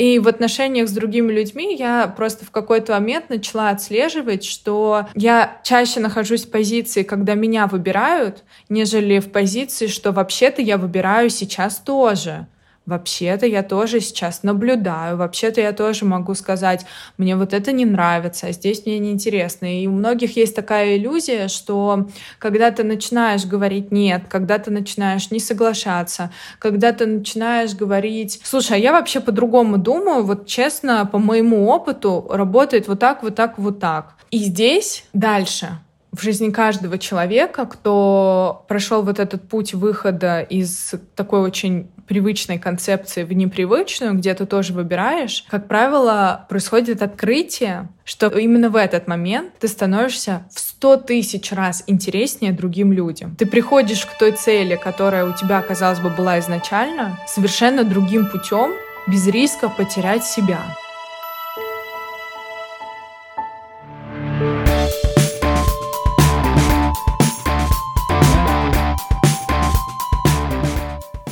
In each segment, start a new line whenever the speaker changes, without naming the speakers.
И в отношениях с другими людьми я просто в какой-то момент начала отслеживать, что я чаще нахожусь в позиции, когда меня выбирают, нежели в позиции, что вообще-то я выбираю сейчас тоже вообще-то я тоже сейчас наблюдаю, вообще-то я тоже могу сказать, мне вот это не нравится, а здесь мне неинтересно. И у многих есть такая иллюзия, что когда ты начинаешь говорить «нет», когда ты начинаешь не соглашаться, когда ты начинаешь говорить «слушай, а я вообще по-другому думаю, вот честно, по моему опыту работает вот так, вот так, вот так». И здесь дальше в жизни каждого человека, кто прошел вот этот путь выхода из такой очень привычной концепции в непривычную, где ты тоже выбираешь, как правило, происходит открытие, что именно в этот момент ты становишься в сто тысяч раз интереснее другим людям. Ты приходишь к той цели, которая у тебя, казалось бы, была изначально, совершенно другим путем, без риска потерять себя.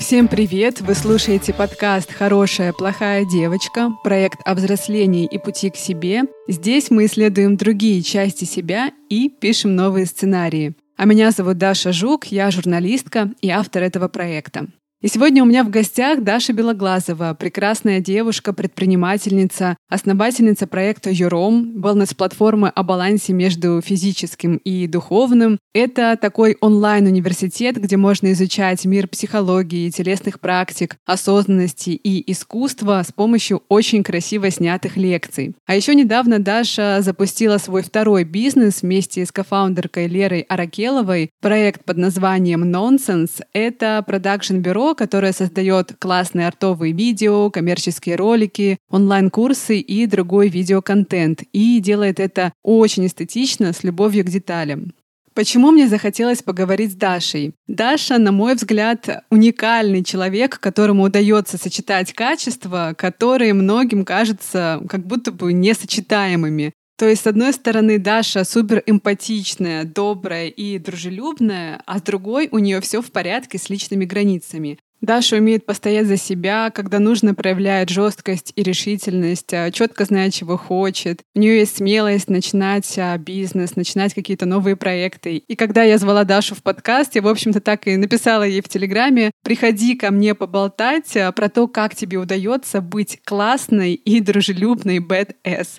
Всем привет! Вы слушаете подкаст «Хорошая, плохая девочка», проект о взрослении и пути к себе. Здесь мы исследуем другие части себя и пишем новые сценарии. А меня зовут Даша Жук, я журналистка и автор этого проекта. И сегодня у меня в гостях Даша Белоглазова, прекрасная девушка, предпринимательница, основательница проекта Юром, wellness-платформы о балансе между физическим и духовным. Это такой онлайн-университет, где можно изучать мир психологии, телесных практик, осознанности и искусства с помощью очень красиво снятых лекций. А еще недавно Даша запустила свой второй бизнес вместе с кофаундеркой Лерой Аракеловой, проект под названием Nonsense. Это продакшн-бюро, которое создает классные артовые видео, коммерческие ролики, онлайн-курсы и другой видеоконтент. И делает это очень эстетично, с любовью к деталям. Почему мне захотелось поговорить с Дашей? Даша, на мой взгляд, уникальный человек, которому удается сочетать качества, которые многим кажутся как будто бы несочетаемыми. То есть, с одной стороны, Даша супер эмпатичная, добрая и дружелюбная, а с другой у нее все в порядке с личными границами. Даша умеет постоять за себя, когда нужно проявляет жесткость и решительность, а, четко знает, чего хочет. У нее есть смелость начинать а, бизнес, начинать какие-то новые проекты. И когда я звала Дашу в подкаст, я, в общем-то, так и написала ей в Телеграме, приходи ко мне поболтать а, про то, как тебе удается быть классной и дружелюбной badass.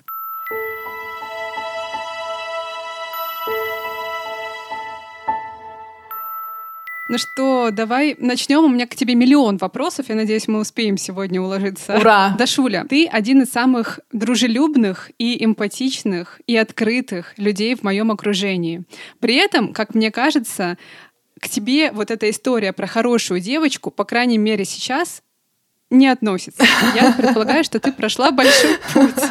Ну что, давай начнем. У меня к тебе миллион вопросов. Я надеюсь, мы успеем сегодня уложиться.
Ура!
Дашуля, ты один из самых дружелюбных и эмпатичных и открытых людей в моем окружении. При этом, как мне кажется, к тебе вот эта история про хорошую девочку, по крайней мере сейчас, не относится. Я предполагаю, что ты прошла большой путь.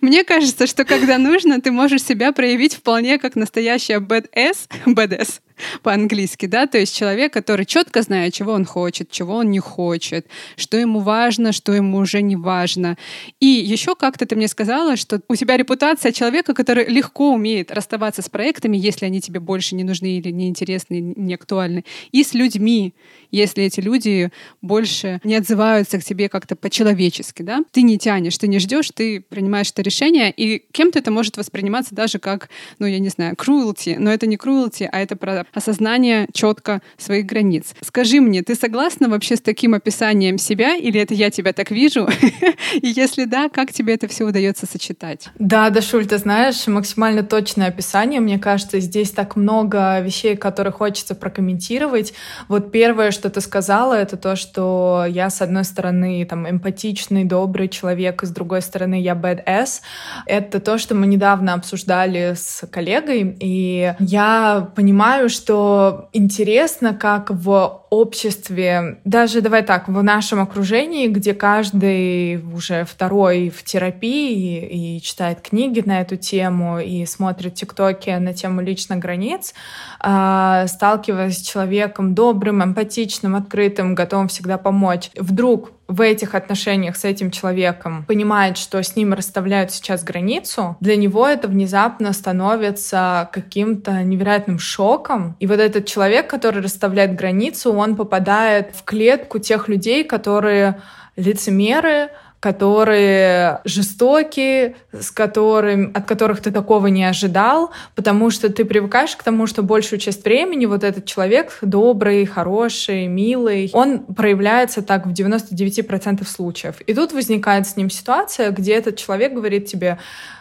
Мне кажется, что когда нужно, ты можешь себя проявить вполне как настоящая badass, badass по-английски, да, то есть человек, который четко знает, чего он хочет, чего он не хочет, что ему важно, что ему уже не важно. И еще как-то ты мне сказала, что у тебя репутация человека, который легко умеет расставаться с проектами, если они тебе больше не нужны или не интересны, не актуальны, и с людьми, если эти люди больше не отзываются к тебе как-то по-человечески, да. Ты не тянешь, ты не ждешь, ты принимаешь это решение, и кем-то это может восприниматься даже как, ну, я не знаю, cruelty, но это не cruelty, а это про осознание четко своих границ. Скажи мне, ты согласна вообще с таким описанием себя, или это я тебя так вижу? И если да, как тебе это все удается сочетать?
Да, Дашуль, ты знаешь, максимально точное описание. Мне кажется, здесь так много вещей, которые хочется прокомментировать. Вот первое, что ты сказала, это то, что я, с одной стороны, там, эмпатичный, добрый человек, и с другой стороны, я badass. Это то, что мы недавно обсуждали с коллегой, и я понимаю, что интересно, как в обществе, даже давай так, в нашем окружении, где каждый уже второй в терапии и, читает книги на эту тему и смотрит тиктоки на тему личных границ, э, сталкиваясь с человеком добрым, эмпатичным, открытым, готовым всегда помочь, вдруг в этих отношениях с этим человеком понимает, что с ним расставляют сейчас границу, для него это внезапно становится каким-то невероятным шоком. И вот этот человек, который расставляет границу, он попадает в клетку тех людей, которые лицемеры, которые жестокие, с которым, от которых ты такого не ожидал, потому что ты привыкаешь к тому, что большую часть времени вот этот человек добрый, хороший, милый, он проявляется так в 99% случаев. И тут возникает с ним ситуация, где этот человек говорит тебе,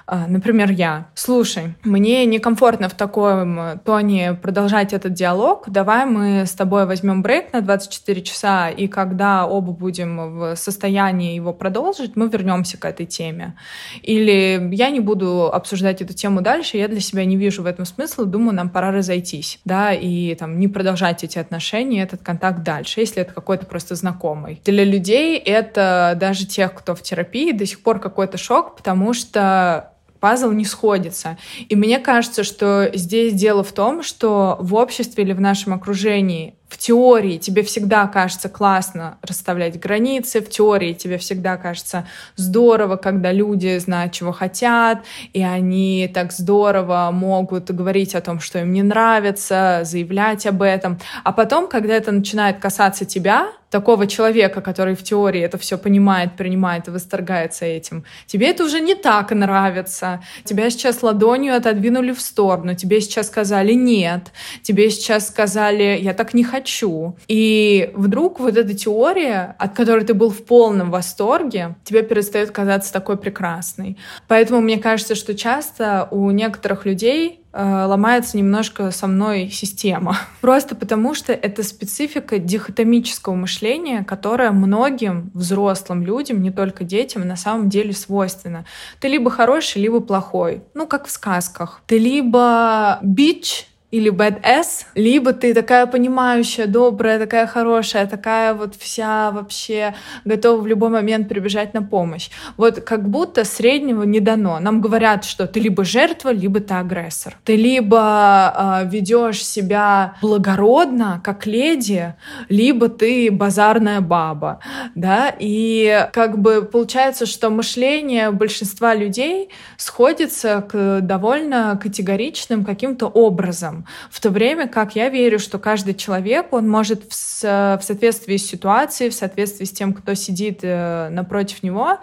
например, я, слушай, мне некомфортно в таком э, тоне продолжать этот диалог, давай мы с тобой возьмем брейк на 24 часа, и когда оба будем в состоянии его продолжить, мы вернемся к этой теме. Или я не буду обсуждать эту тему дальше, я для себя не вижу в этом смысла, думаю, нам пора разойтись, да, и там не продолжать эти отношения, этот контакт дальше, если это какой-то просто знакомый. Для людей это даже тех, кто в терапии, до сих пор какой-то шок, потому что пазл не сходится. И мне кажется, что здесь дело в том, что в обществе или в нашем окружении в теории тебе всегда кажется классно расставлять границы, в теории тебе всегда кажется здорово, когда люди знают, чего хотят, и они так здорово могут говорить о том, что им не нравится, заявлять об этом. А потом, когда это начинает касаться тебя, такого человека, который в теории это все понимает, принимает и восторгается этим, тебе это уже не так нравится. Тебя сейчас ладонью отодвинули в сторону, тебе сейчас сказали нет, тебе сейчас сказали я так не хочу, хочу. И вдруг вот эта теория, от которой ты был в полном восторге, тебе перестает казаться такой прекрасной. Поэтому мне кажется, что часто у некоторых людей э, ломается немножко со мной система. Просто потому, что это специфика дихотомического мышления, которая многим взрослым людям, не только детям, на самом деле свойственна. Ты либо хороший, либо плохой. Ну, как в сказках. Ты либо бич, или badass, либо ты такая понимающая, добрая, такая хорошая, такая вот вся вообще готова в любой момент прибежать на помощь. Вот как будто среднего не дано. Нам говорят, что ты либо жертва, либо ты агрессор. Ты либо э, а, ведешь себя благородно, как леди, либо ты базарная баба, да, и как бы получается, что мышление большинства людей сходится к довольно категоричным каким-то образом. В то время как я верю, что каждый человек, он может в, в соответствии с ситуацией, в соответствии с тем, кто сидит э, напротив него,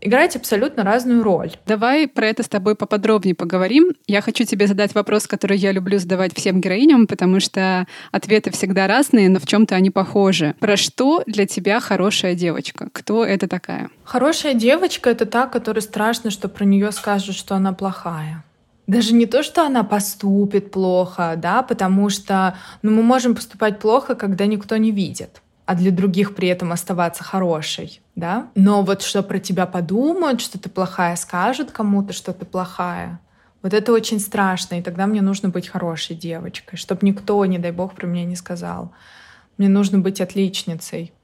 играть абсолютно разную роль.
Давай про это с тобой поподробнее поговорим. Я хочу тебе задать вопрос, который я люблю задавать всем героиням, потому что ответы всегда разные, но в чем-то они похожи. Про что для тебя хорошая девочка? Кто это такая?
Хорошая девочка — это та, которой страшно, что про нее скажут, что она плохая даже не то, что она поступит плохо, да, потому что ну, мы можем поступать плохо, когда никто не видит, а для других при этом оставаться хорошей, да. Но вот что про тебя подумают, что ты плохая, скажут кому-то, что ты плохая, вот это очень страшно, и тогда мне нужно быть хорошей девочкой, чтобы никто, не дай бог, про меня не сказал. Мне нужно быть отличницей.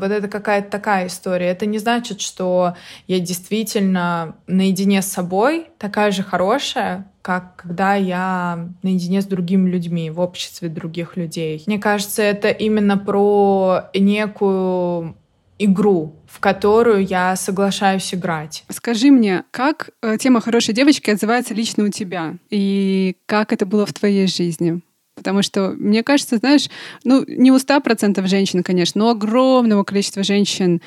Вот это какая-то такая история. Это не значит, что я действительно наедине с собой такая же хорошая, как когда я наедине с другими людьми, в обществе других людей. Мне кажется, это именно про некую игру, в которую я соглашаюсь играть.
Скажи мне, как э, тема хорошей девочки отзывается лично у тебя? И как это было в твоей жизни? Потому что, мне кажется, знаешь, ну, не у 100% женщин, конечно, но огромного количества женщин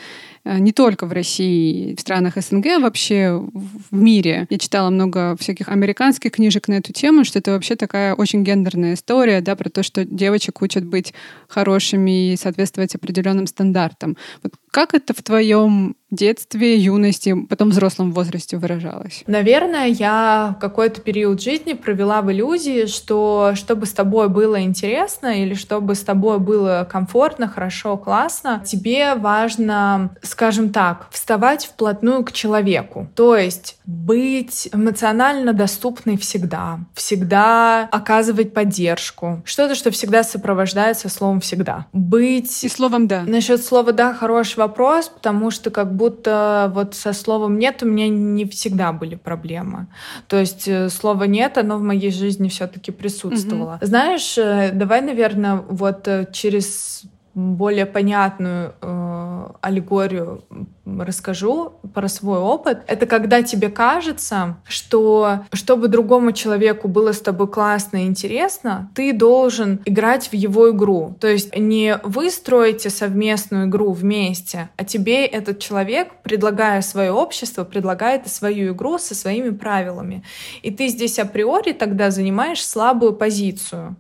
Э, не только в России, в странах СНГ, а вообще в мире. Я читала много всяких американских книжек на эту тему, что это вообще такая очень гендерная история, да, про то, что девочек учат быть хорошими и соответствовать определенным стандартам. Вот как это в твоем детстве, юности, потом взрослом возрасте выражалось?
Наверное, я какой-то период жизни провела в иллюзии, что чтобы с тобой было интересно или чтобы с тобой было комфортно, хорошо, классно, тебе важно скажем так, вставать вплотную к человеку. То есть быть эмоционально доступной всегда, всегда оказывать поддержку. Что-то, что всегда сопровождается словом «всегда». Быть...
И словом «да».
Насчет слова «да» хороший вопрос, потому что как будто вот со словом «нет» у меня не всегда были проблемы. То есть э, слово «нет», оно в моей жизни все таки присутствовало. Угу. Знаешь, э, давай, наверное, вот э, через более понятную э, аллегорию расскажу про свой опыт. Это когда тебе кажется, что чтобы другому человеку было с тобой классно и интересно, ты должен играть в его игру. То есть не вы строите совместную игру вместе, а тебе этот человек, предлагая свое общество, предлагает свою игру со своими правилами. И ты здесь априори тогда занимаешь слабую позицию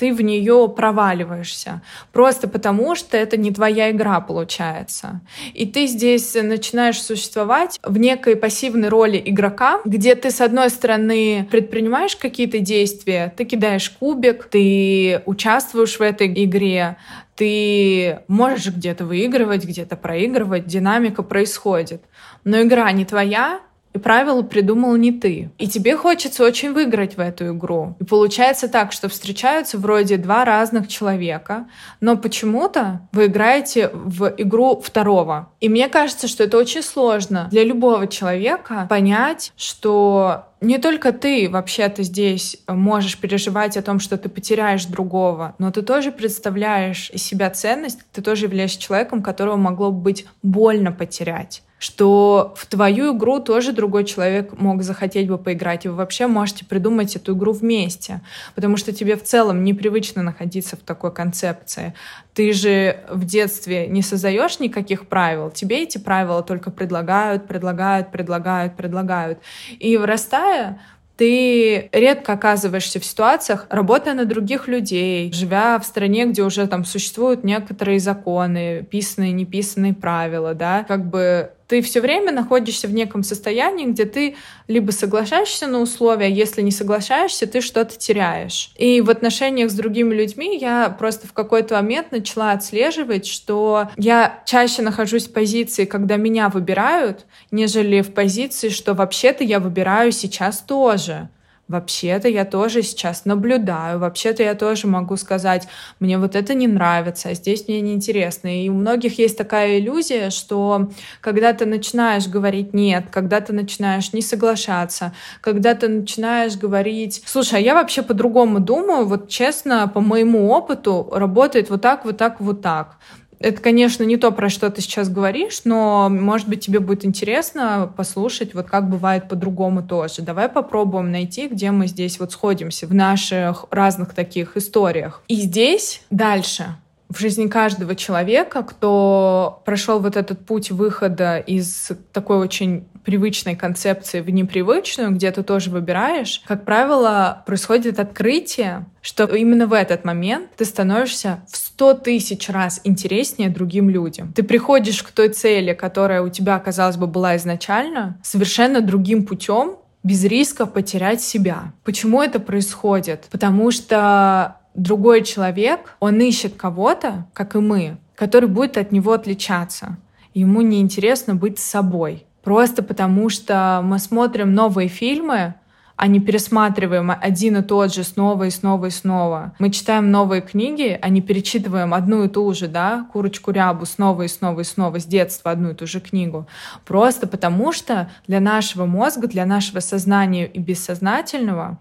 ты в нее проваливаешься. Просто потому, что это не твоя игра получается. И ты здесь начинаешь существовать в некой пассивной роли игрока, где ты, с одной стороны, предпринимаешь какие-то действия, ты кидаешь кубик, ты участвуешь в этой игре, ты можешь где-то выигрывать, где-то проигрывать, динамика происходит. Но игра не твоя, и правила придумал не ты. И тебе хочется очень выиграть в эту игру. И получается так, что встречаются вроде два разных человека, но почему-то вы играете в игру второго. И мне кажется, что это очень сложно для любого человека понять, что не только ты вообще-то здесь можешь переживать о том, что ты потеряешь другого, но ты тоже представляешь из себя ценность, ты тоже являешься человеком, которого могло бы быть больно потерять что в твою игру тоже другой человек мог захотеть бы поиграть, и вы вообще можете придумать эту игру вместе, потому что тебе в целом непривычно находиться в такой концепции. Ты же в детстве не создаешь никаких правил, тебе эти правила только предлагают, предлагают, предлагают, предлагают. И вырастая, ты редко оказываешься в ситуациях, работая на других людей, живя в стране, где уже там существуют некоторые законы, писанные, неписанные правила, да, как бы ты все время находишься в неком состоянии, где ты либо соглашаешься на условия, если не соглашаешься, ты что-то теряешь. И в отношениях с другими людьми я просто в какой-то момент начала отслеживать, что я чаще нахожусь в позиции, когда меня выбирают, нежели в позиции, что вообще-то я выбираю сейчас тоже вообще-то я тоже сейчас наблюдаю, вообще-то я тоже могу сказать, мне вот это не нравится, а здесь мне неинтересно. И у многих есть такая иллюзия, что когда ты начинаешь говорить «нет», когда ты начинаешь не соглашаться, когда ты начинаешь говорить «слушай, а я вообще по-другому думаю, вот честно, по моему опыту работает вот так, вот так, вот так», это, конечно, не то, про что ты сейчас говоришь, но, может быть, тебе будет интересно послушать, вот как бывает по-другому тоже. Давай попробуем найти, где мы здесь вот сходимся в наших разных таких историях. И здесь дальше в жизни каждого человека, кто прошел вот этот путь выхода из такой очень привычной концепции в непривычную, где ты тоже выбираешь, как правило, происходит открытие, что именно в этот момент ты становишься в сто тысяч раз интереснее другим людям. Ты приходишь к той цели, которая у тебя, казалось бы, была изначально, совершенно другим путем, без риска потерять себя. Почему это происходит? Потому что другой человек, он ищет кого-то, как и мы, который будет от него отличаться. Ему неинтересно быть собой. Просто потому что мы смотрим новые фильмы, а не пересматриваем один и тот же снова и снова и снова. Мы читаем новые книги, а не перечитываем одну и ту же, да, курочку рябу снова и снова и снова с детства одну и ту же книгу. Просто потому что для нашего мозга, для нашего сознания и бессознательного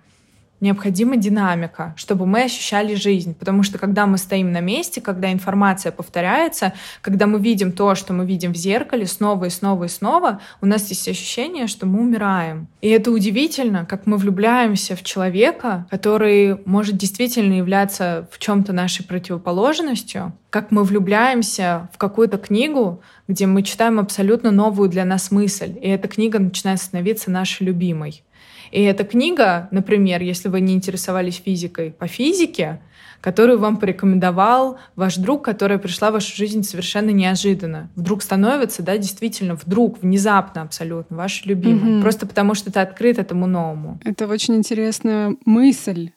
необходима динамика, чтобы мы ощущали жизнь. Потому что когда мы стоим на месте, когда информация повторяется, когда мы видим то, что мы видим в зеркале снова и снова и снова, у нас есть ощущение, что мы умираем. И это удивительно, как мы влюбляемся в человека, который может действительно являться в чем-то нашей противоположностью, как мы влюбляемся в какую-то книгу, где мы читаем абсолютно новую для нас мысль, и эта книга начинает становиться нашей любимой. И эта книга, например, если вы не интересовались физикой, по физике, которую вам порекомендовал ваш друг, которая пришла в вашу жизнь совершенно неожиданно. Вдруг становится, да, действительно, вдруг, внезапно абсолютно, ваш любимый. Угу. Просто потому, что ты открыт этому новому.
Это очень интересная мысль.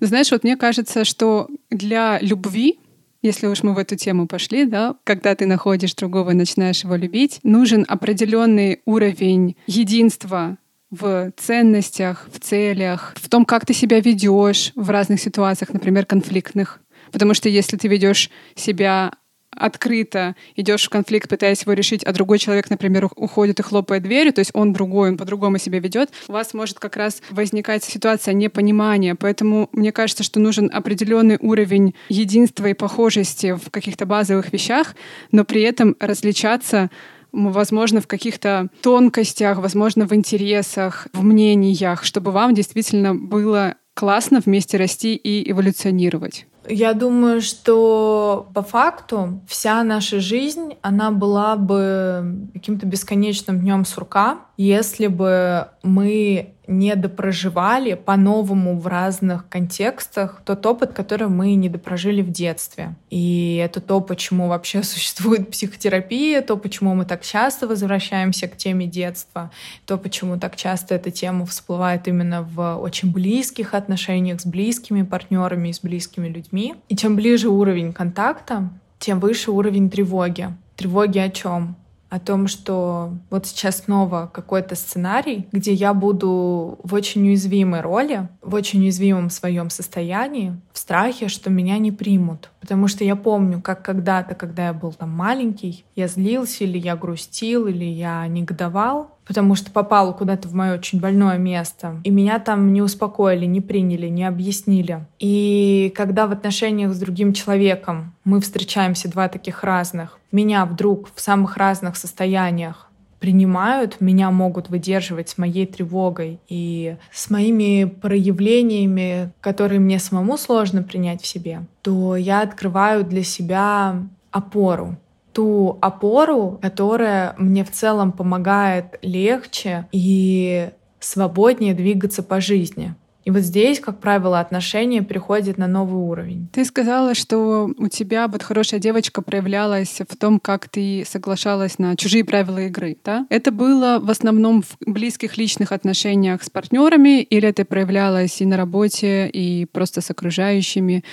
Но знаешь, вот мне кажется, что для любви если уж мы в эту тему пошли, да, когда ты находишь другого и начинаешь его любить, нужен определенный уровень единства в ценностях, в целях, в том, как ты себя ведешь в разных ситуациях, например, конфликтных. Потому что если ты ведешь себя открыто идешь в конфликт, пытаясь его решить, а другой человек, например, уходит и хлопает дверью, то есть он другой, он по-другому себя ведет, у вас может как раз возникать ситуация непонимания. Поэтому мне кажется, что нужен определенный уровень единства и похожести в каких-то базовых вещах, но при этом различаться возможно, в каких-то тонкостях, возможно, в интересах, в мнениях, чтобы вам действительно было классно вместе расти и эволюционировать.
Я думаю, что по факту вся наша жизнь, она была бы каким-то бесконечным днем сурка, если бы мы не допроживали по-новому в разных контекстах тот опыт, который мы не допрожили в детстве. И это то, почему вообще существует психотерапия, то, почему мы так часто возвращаемся к теме детства, то, почему так часто эта тема всплывает именно в очень близких отношениях с близкими партнерами и с близкими людьми. И чем ближе уровень контакта, тем выше уровень тревоги. Тревоги о чем? О том, что вот сейчас снова какой-то сценарий, где я буду в очень уязвимой роли, в очень уязвимом своем состоянии, в страхе, что меня не примут. Потому что я помню, как когда-то, когда я был там маленький, я злился или я грустил, или я негодовал, потому что попала куда-то в мое очень больное место. И меня там не успокоили, не приняли, не объяснили. И когда в отношениях с другим человеком мы встречаемся два таких разных, меня вдруг в самых разных состояниях принимают, меня могут выдерживать с моей тревогой и с моими проявлениями, которые мне самому сложно принять в себе, то я открываю для себя опору ту опору, которая мне в целом помогает легче и свободнее двигаться по жизни. И вот здесь, как правило, отношения переходят на новый уровень.
Ты сказала, что у тебя вот хорошая девочка проявлялась в том, как ты соглашалась на чужие правила игры, да? Это было в основном в близких личных отношениях с партнерами, или это проявлялось и на работе, и просто с окружающими,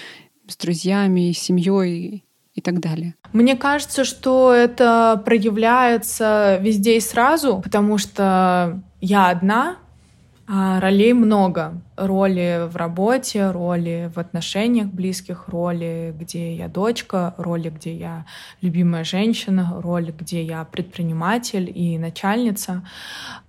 с друзьями, с семьей? и так далее.
Мне кажется, что это проявляется везде и сразу, потому что я одна, ролей много. Роли в работе, роли в отношениях близких, роли, где я дочка, роли, где я любимая женщина, роли, где я предприниматель и начальница.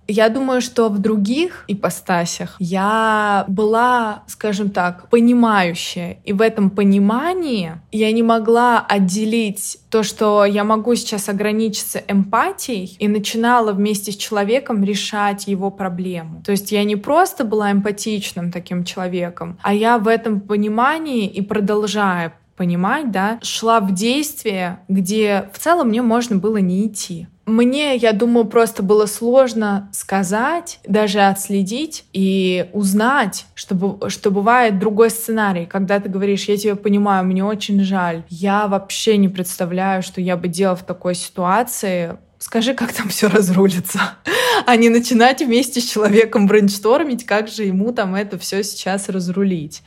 Я думаю, что в других ипостасях я была, скажем так, понимающая. И в этом понимании я не могла отделить то, что я могу сейчас ограничиться эмпатией, и начинала вместе с человеком решать его проблему. То есть я не просто была эмпатичным таким человеком, а я в этом понимании и продолжая понимать, да, шла в действие, где в целом мне можно было не идти. Мне, я думаю, просто было сложно сказать, даже отследить и узнать, что, что бывает другой сценарий, когда ты говоришь, я тебя понимаю, мне очень жаль, я вообще не представляю, что я бы делал в такой ситуации, скажи, как там все разрулится, а не начинать вместе с человеком брейнштормить, как же ему там это все сейчас разрулить.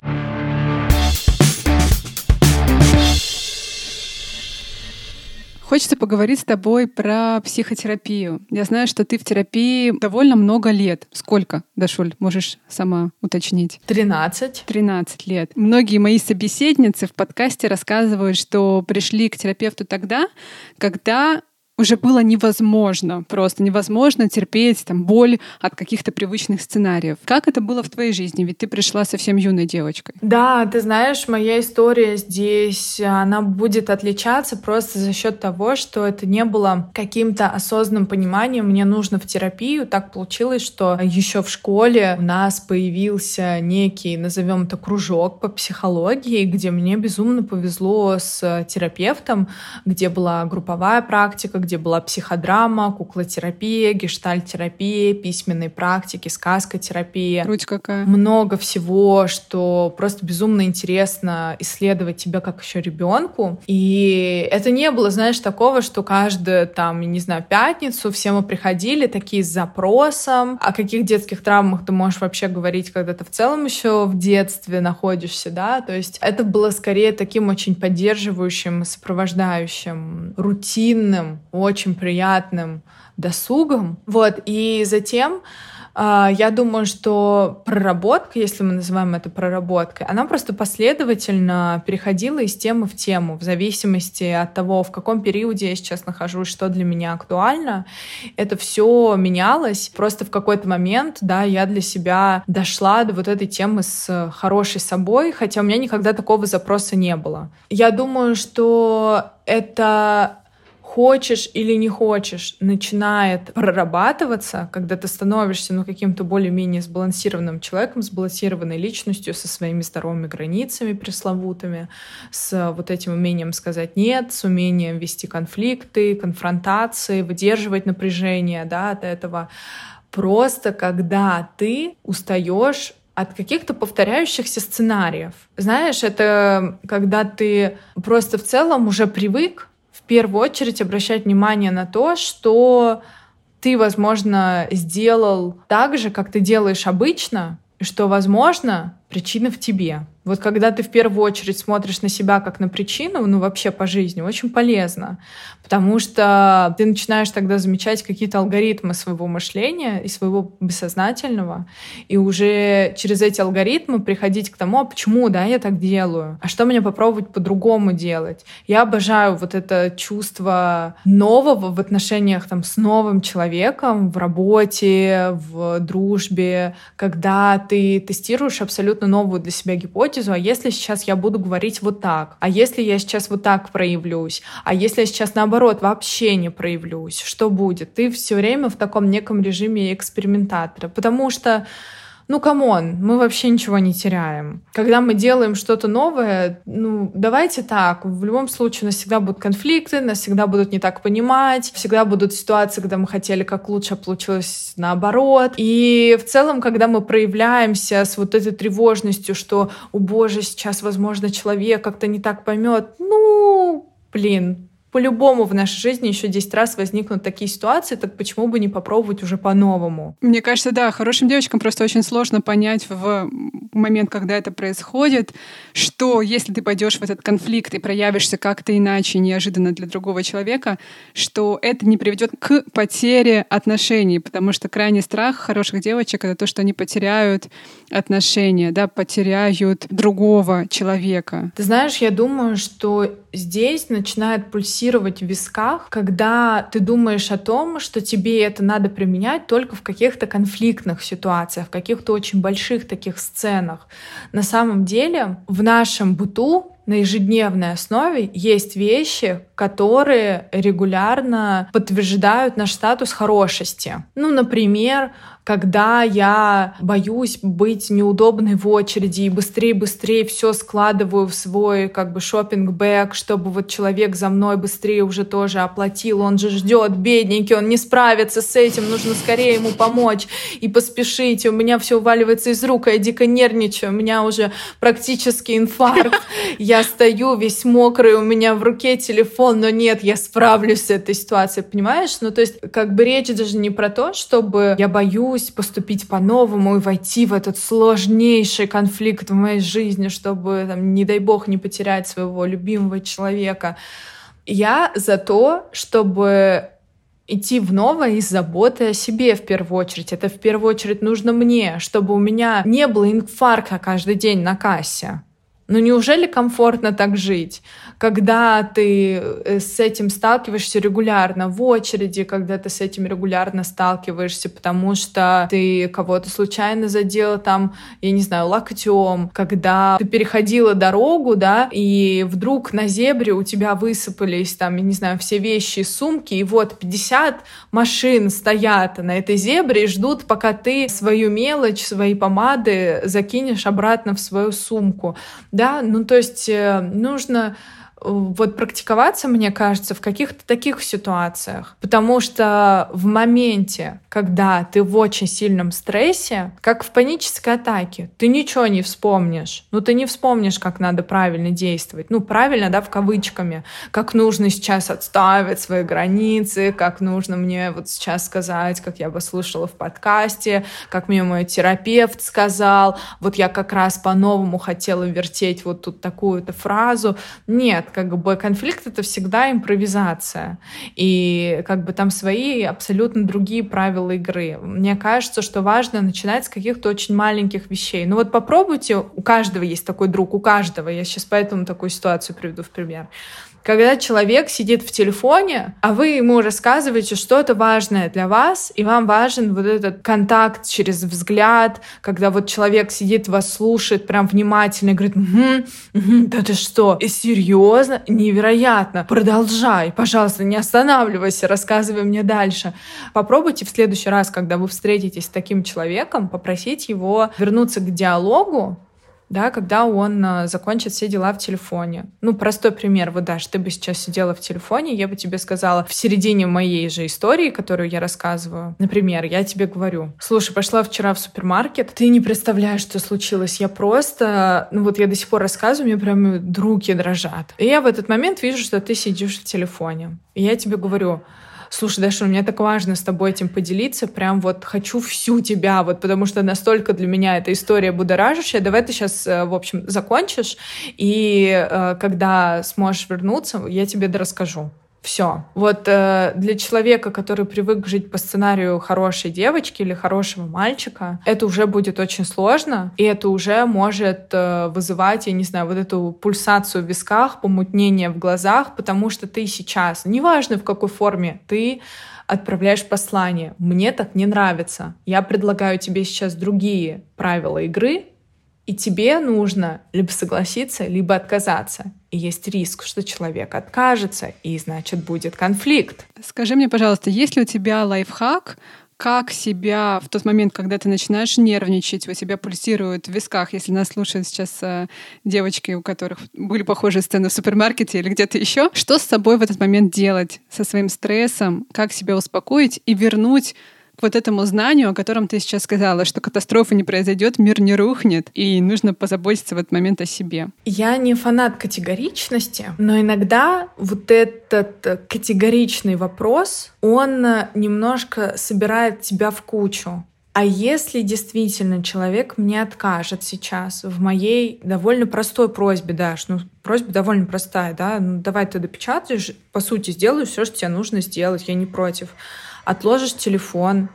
Хочется поговорить с тобой про психотерапию. Я знаю, что ты в терапии довольно много лет. Сколько, Дашуль, можешь сама уточнить?
Тринадцать.
Тринадцать лет. Многие мои собеседницы в подкасте рассказывают, что пришли к терапевту тогда, когда уже было невозможно, просто невозможно терпеть там боль от каких-то привычных сценариев. Как это было в твоей жизни? Ведь ты пришла совсем юной девочкой.
Да, ты знаешь, моя история здесь, она будет отличаться просто за счет того, что это не было каким-то осознанным пониманием, мне нужно в терапию. Так получилось, что еще в школе у нас появился некий, назовем это, кружок по психологии, где мне безумно повезло с терапевтом, где была групповая практика, где была психодрама, куклотерапия, гештальтерапия, письменные практики, сказкотерапия.
Круть какая.
Много всего, что просто безумно интересно исследовать тебя как еще ребенку. И это не было, знаешь, такого, что каждую там, не знаю, пятницу все мы приходили такие с запросом, о каких детских травмах ты можешь вообще говорить, когда ты в целом еще в детстве находишься, да, то есть это было скорее таким очень поддерживающим, сопровождающим, рутинным очень приятным досугом. Вот, и затем А, я думаю, что проработка, если мы называем это проработкой, она просто последовательно переходила из темы в тему, в зависимости от того, в каком периоде я сейчас нахожусь, что для меня актуально. Это все менялось. Просто в какой-то момент, да, я для себя дошла до вот этой темы с хорошей собой, хотя у меня никогда такого запроса не было. Я думаю, что это хочешь или не хочешь, начинает прорабатываться, когда ты становишься ну, каким-то более-менее сбалансированным человеком, сбалансированной личностью, со своими здоровыми границами пресловутыми, с вот этим умением сказать «нет», с умением вести конфликты, конфронтации, выдерживать напряжение да, от этого. Просто когда ты устаешь от каких-то повторяющихся сценариев. Знаешь, это когда ты просто в целом уже привык первую очередь обращать внимание на то, что ты, возможно, сделал так же, как ты делаешь обычно, и что, возможно, причина в тебе. Вот когда ты в первую очередь смотришь на себя как на причину, ну вообще по жизни, очень полезно, потому что ты начинаешь тогда замечать какие-то алгоритмы своего мышления и своего бессознательного, и уже через эти алгоритмы приходить к тому, а почему, да, я так делаю, а что мне попробовать по-другому делать. Я обожаю вот это чувство нового в отношениях там с новым человеком, в работе, в дружбе, когда ты тестируешь абсолютно новую для себя гипотезу, гипотезу, а если сейчас я буду говорить вот так, а если я сейчас вот так проявлюсь, а если я сейчас наоборот вообще не проявлюсь, что будет? Ты все время в таком неком режиме экспериментатора, потому что ну, come on, мы вообще ничего не теряем. Когда мы делаем что-то новое, ну, давайте так, в любом случае у нас всегда будут конфликты, нас всегда будут не так понимать, всегда будут ситуации, когда мы хотели как лучше, а получилось наоборот. И в целом, когда мы проявляемся с вот этой тревожностью, что, о боже, сейчас, возможно, человек как-то не так поймет, ну, блин, по-любому в нашей жизни еще 10 раз возникнут такие ситуации, так почему бы не попробовать уже по-новому?
Мне кажется, да, хорошим девочкам просто очень сложно понять в момент, когда это происходит, что если ты пойдешь в этот конфликт и проявишься как-то иначе, неожиданно для другого человека, что это не приведет к потере отношений, потому что крайний страх хороших девочек — это то, что они потеряют отношения, да, потеряют другого человека.
Ты знаешь, я думаю, что здесь начинает пульсировать в висках, когда ты думаешь о том, что тебе это надо применять только в каких-то конфликтных ситуациях, в каких-то очень больших таких сценах. На самом деле в нашем быту на ежедневной основе есть вещи, которые регулярно подтверждают наш статус хорошести. Ну, например, когда я боюсь быть неудобной в очереди и быстрее-быстрее все складываю в свой как бы шопинг бэк чтобы вот человек за мной быстрее уже тоже оплатил, он же ждет, бедненький, он не справится с этим, нужно скорее ему помочь и поспешить, у меня все уваливается из рук, а я дико нервничаю, у меня уже практически инфаркт, я стою весь мокрый, у меня в руке телефон, но нет, я справлюсь с этой ситуацией, понимаешь? Ну, то есть, как бы речь даже не про то, чтобы я боюсь поступить по-новому и войти в этот сложнейший конфликт в моей жизни, чтобы, там, не дай бог, не потерять своего любимого человека. Я за то, чтобы идти в новое из заботы о себе в первую очередь. Это в первую очередь нужно мне, чтобы у меня не было инфаркта каждый день на кассе. Ну неужели комфортно так жить? когда ты э, с этим сталкиваешься регулярно в очереди, когда ты с этим регулярно сталкиваешься, потому что ты кого-то случайно задел там, я не знаю, локтем, когда ты переходила дорогу, да, и вдруг на зебре у тебя высыпались там, я не знаю, все вещи и сумки, и вот 50 машин стоят на этой зебре и ждут, пока ты свою мелочь, свои помады закинешь обратно в свою сумку, да, ну то есть э, нужно вот практиковаться, мне кажется, в каких-то таких ситуациях. Потому что в моменте, когда ты в очень сильном стрессе, как в панической атаке, ты ничего не вспомнишь. Ну, ты не вспомнишь, как надо правильно действовать. Ну, правильно, да, в кавычками. Как нужно сейчас отставить свои границы, как нужно мне вот сейчас сказать, как я бы слушала в подкасте, как мне мой терапевт сказал. Вот я как раз по-новому хотела вертеть вот тут такую-то фразу. Нет, Как бы конфликт — это всегда импровизация. И как бы там свои абсолютно другие правила игры. Мне кажется, что важно начинать с каких-то очень маленьких вещей. Ну вот попробуйте, у каждого есть такой друг, у каждого. Я сейчас поэтому такую ситуацию приведу в пример когда человек сидит в телефоне, а вы ему рассказываете что-то важное для вас, и вам важен вот этот контакт через взгляд, когда вот человек сидит, вас слушает прям внимательно и говорит, угу, угу, да ты что, серьезно, невероятно, продолжай, пожалуйста, не останавливайся, рассказывай мне дальше. Попробуйте в следующий раз, когда вы встретитесь с таким человеком, попросить его вернуться к диалогу, да, когда он э, закончит все дела в телефоне. Ну, простой пример, вот, Даш, ты бы сейчас сидела в телефоне, я бы тебе сказала в середине моей же истории, которую я рассказываю, например, я тебе говорю, слушай, пошла вчера в супермаркет, ты не представляешь, что случилось, я просто, ну вот я до сих пор рассказываю, мне прям руки дрожат. И я в этот момент вижу, что ты сидишь в телефоне. И я тебе говорю, Слушай, Даша, мне так важно с тобой этим поделиться. Прям вот хочу всю тебя, вот потому что настолько для меня эта история будоражащая. Давай ты сейчас, э, в общем, закончишь, и э, когда сможешь вернуться, я тебе расскажу. Все. Вот э, для человека, который привык жить по сценарию хорошей девочки или хорошего мальчика, это уже будет очень сложно, и это уже может э, вызывать, я не знаю, вот эту пульсацию в висках, помутнение в глазах, потому что ты сейчас, неважно в какой форме, ты отправляешь послание. Мне так не нравится. Я предлагаю тебе сейчас другие правила игры, и тебе нужно либо согласиться, либо отказаться. И есть риск, что человек откажется, и значит будет конфликт.
Скажи мне, пожалуйста, есть ли у тебя лайфхак, как себя в тот момент, когда ты начинаешь нервничать, у тебя пульсирует в висках, если нас слушают сейчас э, девочки, у которых были похожие сцены в супермаркете или где-то еще, что с собой в этот момент делать, со своим стрессом, как себя успокоить и вернуть к вот этому знанию, о котором ты сейчас сказала, что катастрофа не произойдет, мир не рухнет, и нужно позаботиться в этот момент о себе.
Я не фанат категоричности, но иногда вот этот категоричный вопрос, он немножко собирает тебя в кучу. А если действительно человек мне откажет сейчас в моей довольно простой просьбе, Даш, ну, просьба довольно простая, да, ну, давай ты допечатаешь, по сути, сделаю все, что тебе нужно сделать, я не против отложишь телефон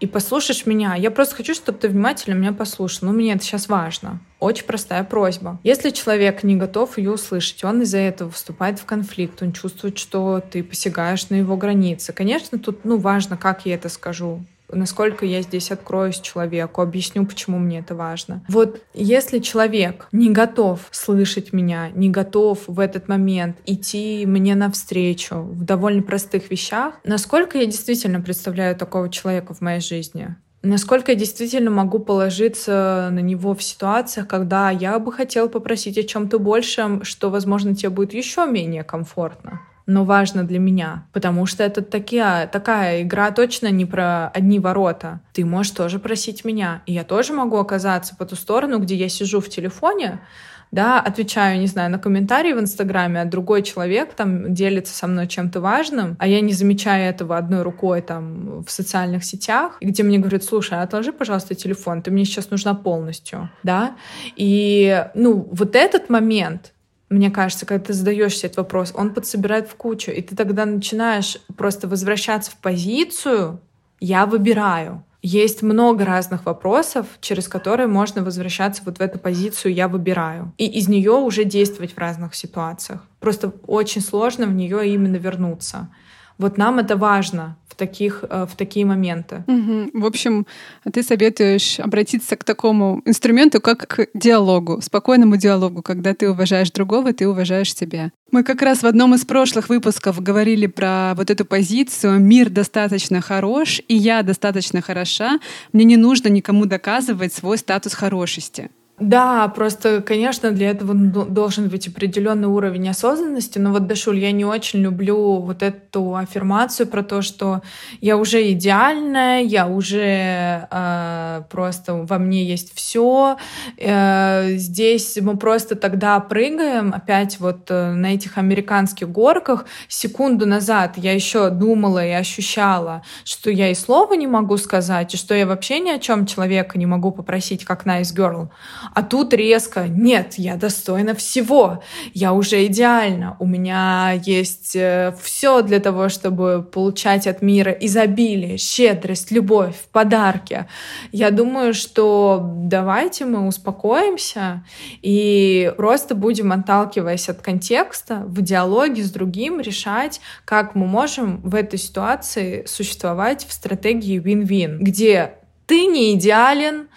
и послушаешь меня. Я просто хочу, чтобы ты внимательно меня послушал. Ну, мне это сейчас важно. Очень простая просьба. Если человек не готов ее услышать, он из-за этого вступает в конфликт, он чувствует, что ты посягаешь на его границы. Конечно, тут ну, важно, как я это скажу насколько я здесь откроюсь человеку, объясню, почему мне это важно. Вот если человек не готов слышать меня, не готов в этот момент идти мне навстречу в довольно простых вещах, насколько я действительно представляю такого человека в моей жизни? Насколько я действительно могу положиться на него в ситуациях, когда я бы хотел попросить о чем-то большем, что, возможно, тебе будет еще менее комфортно но важно для меня, потому что это такие, такая игра точно не про одни ворота. Ты можешь тоже просить меня, и я тоже могу оказаться по ту сторону, где я сижу в телефоне, да, отвечаю, не знаю, на комментарии в Инстаграме, а другой человек там делится со мной чем-то важным, а я не замечаю этого одной рукой там в социальных сетях, где мне говорят, слушай, отложи, пожалуйста, телефон, ты мне сейчас нужна полностью, да, и, ну, вот этот момент, мне кажется, когда ты задаешься этот вопрос, он подсобирает в кучу, и ты тогда начинаешь просто возвращаться в позицию «я выбираю». Есть много разных вопросов, через которые можно возвращаться вот в эту позицию «я выбираю». И из нее уже действовать в разных ситуациях. Просто очень сложно в нее именно вернуться. Вот нам это важно в, таких, э, в такие моменты.
Угу. В общем, ты советуешь обратиться к такому инструменту, как к диалогу, спокойному диалогу, когда ты уважаешь другого, ты уважаешь себя. Мы как раз в одном из прошлых выпусков говорили про вот эту позицию «мир достаточно хорош, и я достаточно хороша, мне не нужно никому доказывать свой статус хорошести».
Да, просто, конечно, для этого должен быть определенный уровень осознанности. Но вот, Дашуль, я не очень люблю вот эту аффирмацию про то, что я уже идеальная, я уже э, просто во мне есть все. Э, здесь мы просто тогда прыгаем опять вот э, на этих американских горках. Секунду назад я еще думала и ощущала, что я и слова не могу сказать, и что я вообще ни о чем человека не могу попросить, как nice girl. А тут резко, нет, я достойна всего, я уже идеальна, у меня есть э, все для того, чтобы получать от мира изобилие, щедрость, любовь, подарки. Я думаю, что давайте мы успокоимся и просто будем, отталкиваясь от контекста, в диалоге с другим решать, как мы можем в этой ситуации существовать в стратегии win-win, где ты не идеален,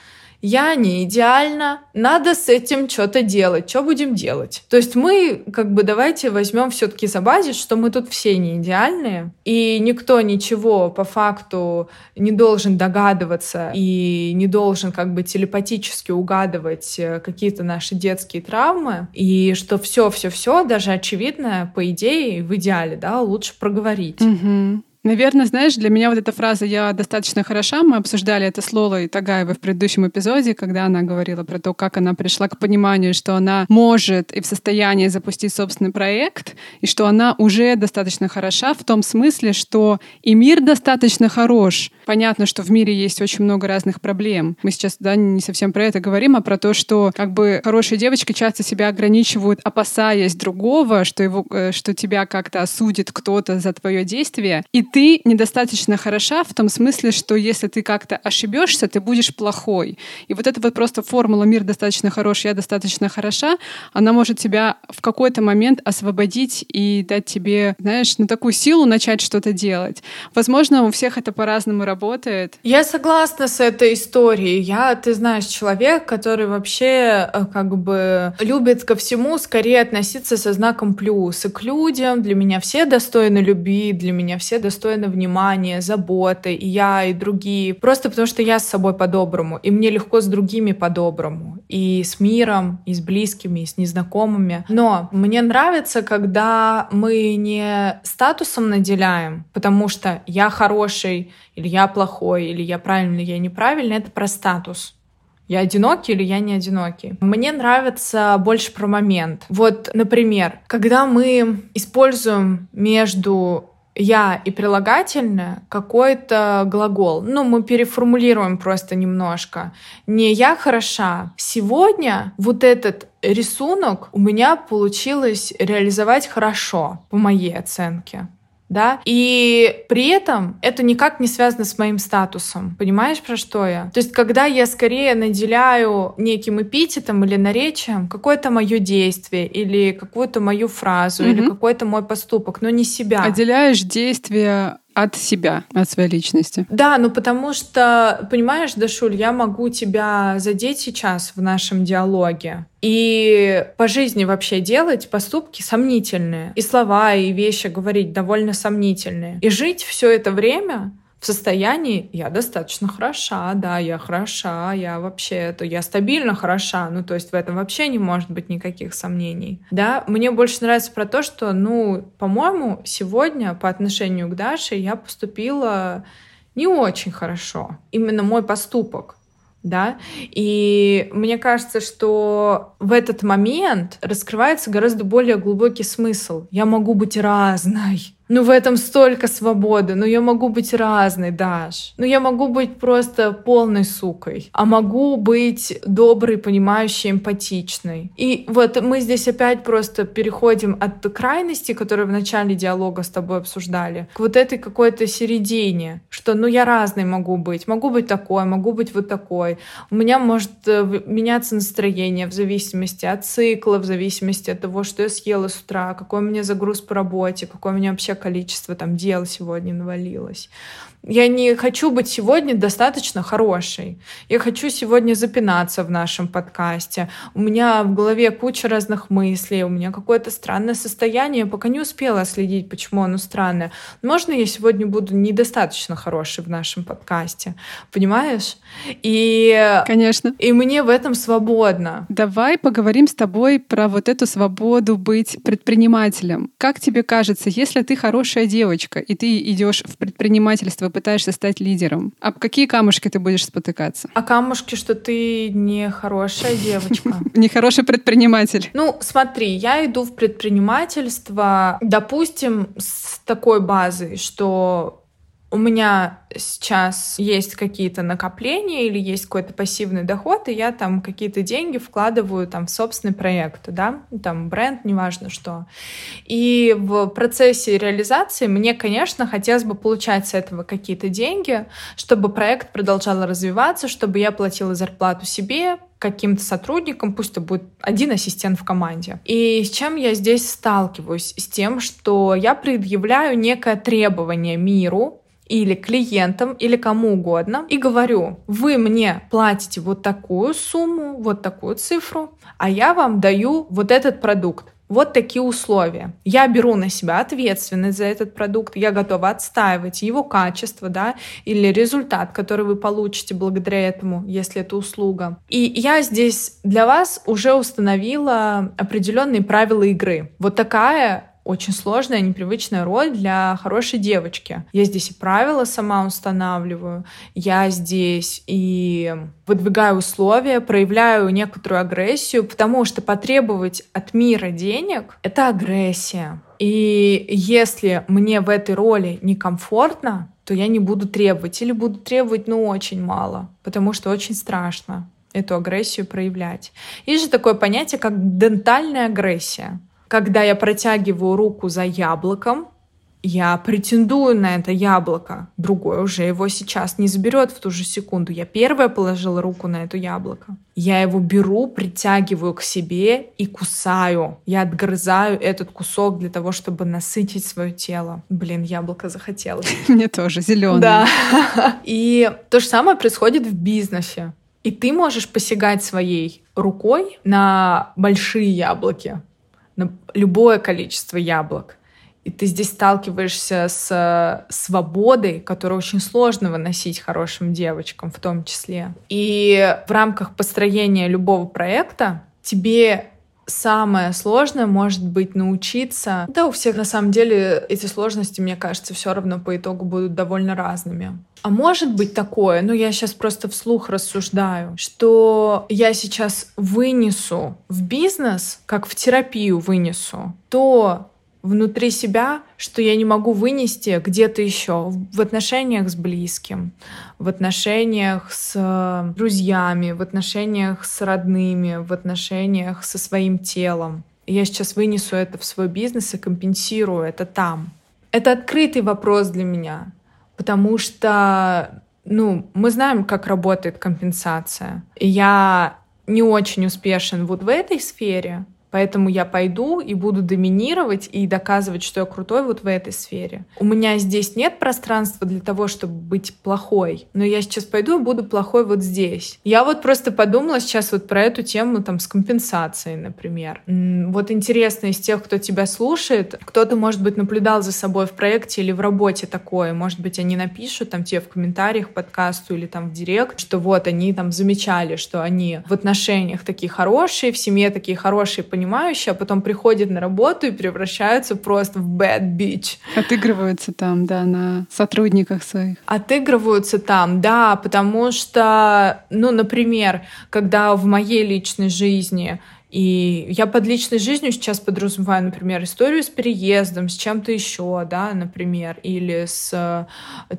я не идеальна, надо с этим что-то делать, что будем делать? То есть мы как бы давайте возьмем все-таки за базис, что мы тут все не идеальные, и никто ничего по факту не должен догадываться и не должен как бы телепатически угадывать э, какие-то наши детские травмы, и что все-все-все, даже очевидно, по идее, в идеале, да, лучше проговорить.
Mm-hmm. Наверное, знаешь, для меня вот эта фраза «я достаточно хороша», мы обсуждали это с Лолой Тагаевой в предыдущем эпизоде, когда она говорила про то, как она пришла к пониманию, что она может и в состоянии запустить собственный проект, и что она уже достаточно хороша в том смысле, что и мир достаточно хорош. Понятно, что в мире есть очень много разных проблем. Мы сейчас да, не совсем про это говорим, а про то, что как бы хорошие девочки часто себя ограничивают, опасаясь другого, что, его, э, что тебя как-то осудит кто-то за твое действие. И ты недостаточно хороша в том смысле, что если ты как-то ошибешься, ты будешь плохой. И вот эта вот просто формула «мир достаточно хорош, я достаточно хороша», она может тебя в какой-то момент освободить и дать тебе, знаешь, ну такую силу начать что-то делать. Возможно, у всех это по-разному работает.
Я согласна с этой историей. Я, ты знаешь, человек, который вообще э, как бы любит ко всему скорее относиться со знаком плюс. И к людям для меня все достойны любви, для меня все достойны внимания, заботы, и я, и другие. Просто потому что я с собой по-доброму, и мне легко с другими по-доброму. И с миром, и с близкими, и с незнакомыми. Но мне нравится, когда мы не статусом наделяем, потому что я хороший, или я плохой, или я правильный, или я неправильный. Это про статус. Я одинокий или я не одинокий. Мне нравится больше про момент. Вот, например, когда мы используем между я и прилагательное какой-то глагол. Ну, мы переформулируем просто немножко. Не я хороша. Сегодня вот этот рисунок у меня получилось реализовать хорошо, по моей оценке да, и при этом это никак не связано с моим статусом. Понимаешь, про что я? То есть, когда я скорее наделяю неким эпитетом или наречием какое-то мое действие или какую-то мою фразу mm-hmm. или какой-то мой поступок, но не себя.
Отделяешь действие от себя, от своей личности.
Да, ну потому что, понимаешь, Дашуль, я могу тебя задеть сейчас в нашем диалоге и по жизни вообще делать поступки сомнительные, и слова, и вещи говорить довольно сомнительные. И жить все это время в состоянии я достаточно хороша, да, я хороша, я вообще это, я стабильно хороша, ну, то есть в этом вообще не может быть никаких сомнений, да. Мне больше нравится про то, что, ну, по-моему, сегодня по отношению к Даше я поступила не очень хорошо. Именно мой поступок да, и мне кажется, что в этот момент раскрывается гораздо более глубокий смысл. Я могу быть разной, ну, в этом столько свободы. Ну, я могу быть разной, Даш. Ну, я могу быть просто полной сукой. А могу быть доброй, понимающей, эмпатичной. И вот мы здесь опять просто переходим от крайности, которые в начале диалога с тобой обсуждали, к вот этой какой-то середине, что, ну, я разной могу быть. Могу быть такой, могу быть вот такой. У меня может э, меняться настроение в зависимости от цикла, в зависимости от того, что я съела с утра, какой у меня загруз по работе, какой у меня вообще количество там дел сегодня навалилось. Я не хочу быть сегодня достаточно хорошей. Я хочу сегодня запинаться в нашем подкасте. У меня в голове куча разных мыслей, у меня какое-то странное состояние. Я пока не успела следить, почему оно странное. Можно я сегодня буду недостаточно хорошей в нашем подкасте? Понимаешь? И...
Конечно.
И мне в этом свободно.
Давай поговорим с тобой про вот эту свободу быть предпринимателем. Как тебе кажется, если ты хорошая девочка, и ты идешь в предпринимательство пытаешься стать лидером. Об какие камушки ты будешь спотыкаться?
А камушки, что ты не хорошая девочка.
Не хороший предприниматель.
Ну, смотри, я иду в предпринимательство, допустим, с такой базой, что у меня сейчас есть какие-то накопления или есть какой-то пассивный доход, и я там какие-то деньги вкладываю там в собственный проект, да, там бренд, неважно что. И в процессе реализации мне, конечно, хотелось бы получать с этого какие-то деньги, чтобы проект продолжал развиваться, чтобы я платила зарплату себе, каким-то сотрудникам, пусть это будет один ассистент в команде. И с чем я здесь сталкиваюсь? С тем, что я предъявляю некое требование миру, или клиентам, или кому угодно, и говорю, вы мне платите вот такую сумму, вот такую цифру, а я вам даю вот этот продукт. Вот такие условия. Я беру на себя ответственность за этот продукт, я готова отстаивать его качество, да, или результат, который вы получите благодаря этому, если это услуга. И я здесь для вас уже установила определенные правила игры. Вот такая очень сложная, непривычная роль для хорошей девочки. Я здесь и правила сама устанавливаю, я здесь и выдвигаю условия, проявляю некоторую агрессию, потому что потребовать от мира денег — это агрессия. И если мне в этой роли некомфортно, то я не буду требовать или буду требовать, ну, очень мало, потому что очень страшно эту агрессию проявлять. Есть же такое понятие, как дентальная агрессия когда я протягиваю руку за яблоком, я претендую на это яблоко. Другой уже его сейчас не заберет в ту же секунду. Я первая положила руку на это яблоко. Я его беру, притягиваю к себе и кусаю. Я отгрызаю этот кусок для того, чтобы насытить свое тело. Блин, яблоко захотелось.
Мне тоже зеленое.
Да. И то же самое происходит в бизнесе. И ты можешь посягать своей рукой на большие яблоки любое количество яблок. И ты здесь сталкиваешься с э, свободой, которую очень сложно выносить хорошим девочкам в том числе. И в рамках построения любого проекта тебе самое сложное может быть научиться. Да, у всех на самом деле эти сложности, мне кажется, все равно по итогу будут довольно разными. А может быть такое, ну я сейчас просто вслух рассуждаю, что я сейчас вынесу в бизнес, как в терапию вынесу, то внутри себя, что я не могу вынести где-то еще в отношениях с близким, в отношениях с друзьями, в отношениях с родными, в отношениях со своим телом. Я сейчас вынесу это в свой бизнес и компенсирую это там. Это открытый вопрос для меня. Потому что, ну, мы знаем, как работает компенсация. Я не очень успешен вот в этой сфере, Поэтому я пойду и буду доминировать и доказывать, что я крутой вот в этой сфере. У меня здесь нет пространства для того, чтобы быть плохой, но я сейчас пойду и буду плохой вот здесь. Я вот просто подумала сейчас вот про эту тему там с компенсацией, например. Вот интересно из тех, кто тебя слушает, кто-то, может быть, наблюдал за собой в проекте или в работе такое, может быть, они напишут там тебе в комментариях подкасту или там в директ, что вот они там замечали, что они в отношениях такие хорошие, в семье такие хорошие, понимающие, а потом приходят на работу и превращаются просто в bad bitch.
Отыгрываются там, да, на сотрудниках своих.
Отыгрываются там, да, потому что, ну, например, когда в моей личной жизни и я под личной жизнью сейчас подразумеваю, например, историю с переездом, с чем-то еще, да, например, или с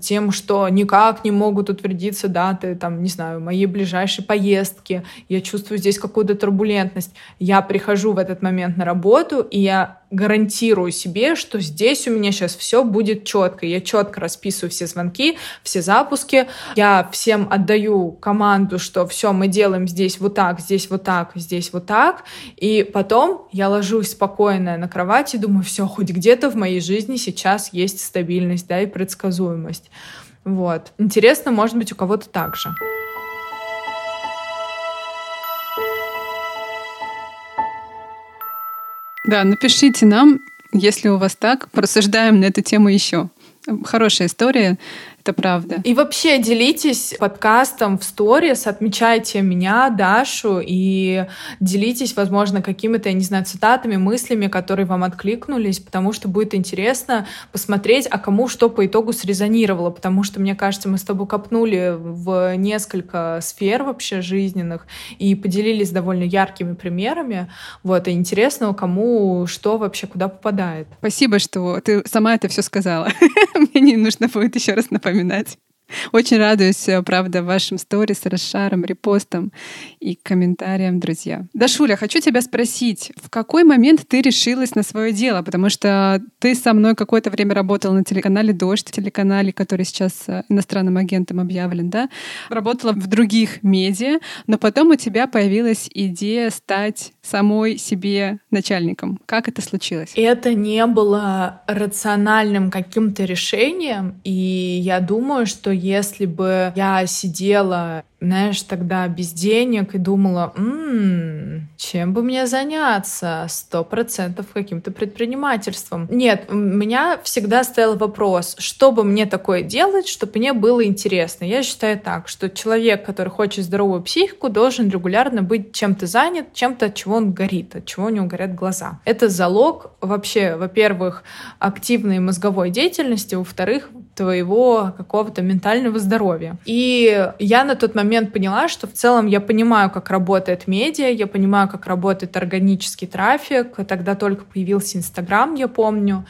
тем, что никак не могут утвердиться даты, там, не знаю, моей ближайшей поездки. Я чувствую здесь какую-то турбулентность. Я прихожу в этот момент на работу, и я гарантирую себе, что здесь у меня сейчас все будет четко. Я четко расписываю все звонки, все запуски. Я всем отдаю команду, что все, мы делаем здесь вот так, здесь вот так, здесь вот так. И потом я ложусь спокойно на кровати думаю, все, хоть где-то в моей жизни сейчас есть стабильность, да, и предсказуемость. Вот. Интересно, может быть, у кого-то так же.
Да, напишите нам, если у вас так, порассуждаем на эту тему еще. Хорошая история. Это правда.
И вообще делитесь подкастом в сторис, отмечайте меня, Дашу, и делитесь, возможно, какими-то, я не знаю, цитатами, мыслями, которые вам откликнулись, потому что будет интересно посмотреть, а кому что по итогу срезонировало, потому что, мне кажется, мы с тобой копнули в несколько сфер вообще жизненных и поделились довольно яркими примерами. Вот, и интересно, кому что вообще куда попадает.
Спасибо, что ты сама это все сказала. Мне не нужно будет еще раз напоминать. запоминать. Очень радуюсь, э, правда, вашим сторис, расшарам, репостам и комментариям, друзья. Дашуля, хочу тебя спросить, в какой момент ты решилась на свое дело? Потому что ты со мной какое-то время работала на телеканале «Дождь», телеканале, который сейчас э, иностранным агентом объявлен, да? Работала в других медиа, но потом у тебя появилась идея стать самой себе начальником. Как это случилось?
Это не было рациональным каким-то решением, и я думаю, что если бы я сидела знаешь, тогда без денег и думала, м-м, чем бы мне заняться? Сто процентов каким-то предпринимательством. Нет, у меня всегда стоял вопрос, что бы мне такое делать, чтобы мне было интересно. Я считаю так, что человек, который хочет здоровую психику, должен регулярно быть чем-то занят, чем-то, от чего он горит, от чего у него горят глаза. Это залог вообще, во-первых, активной мозговой деятельности, во-вторых, твоего какого-то ментального здоровья. И я на тот момент момент поняла, что в целом я понимаю, как работает медиа, я понимаю, как работает органический трафик. Тогда только появился Инстаграм, я помню.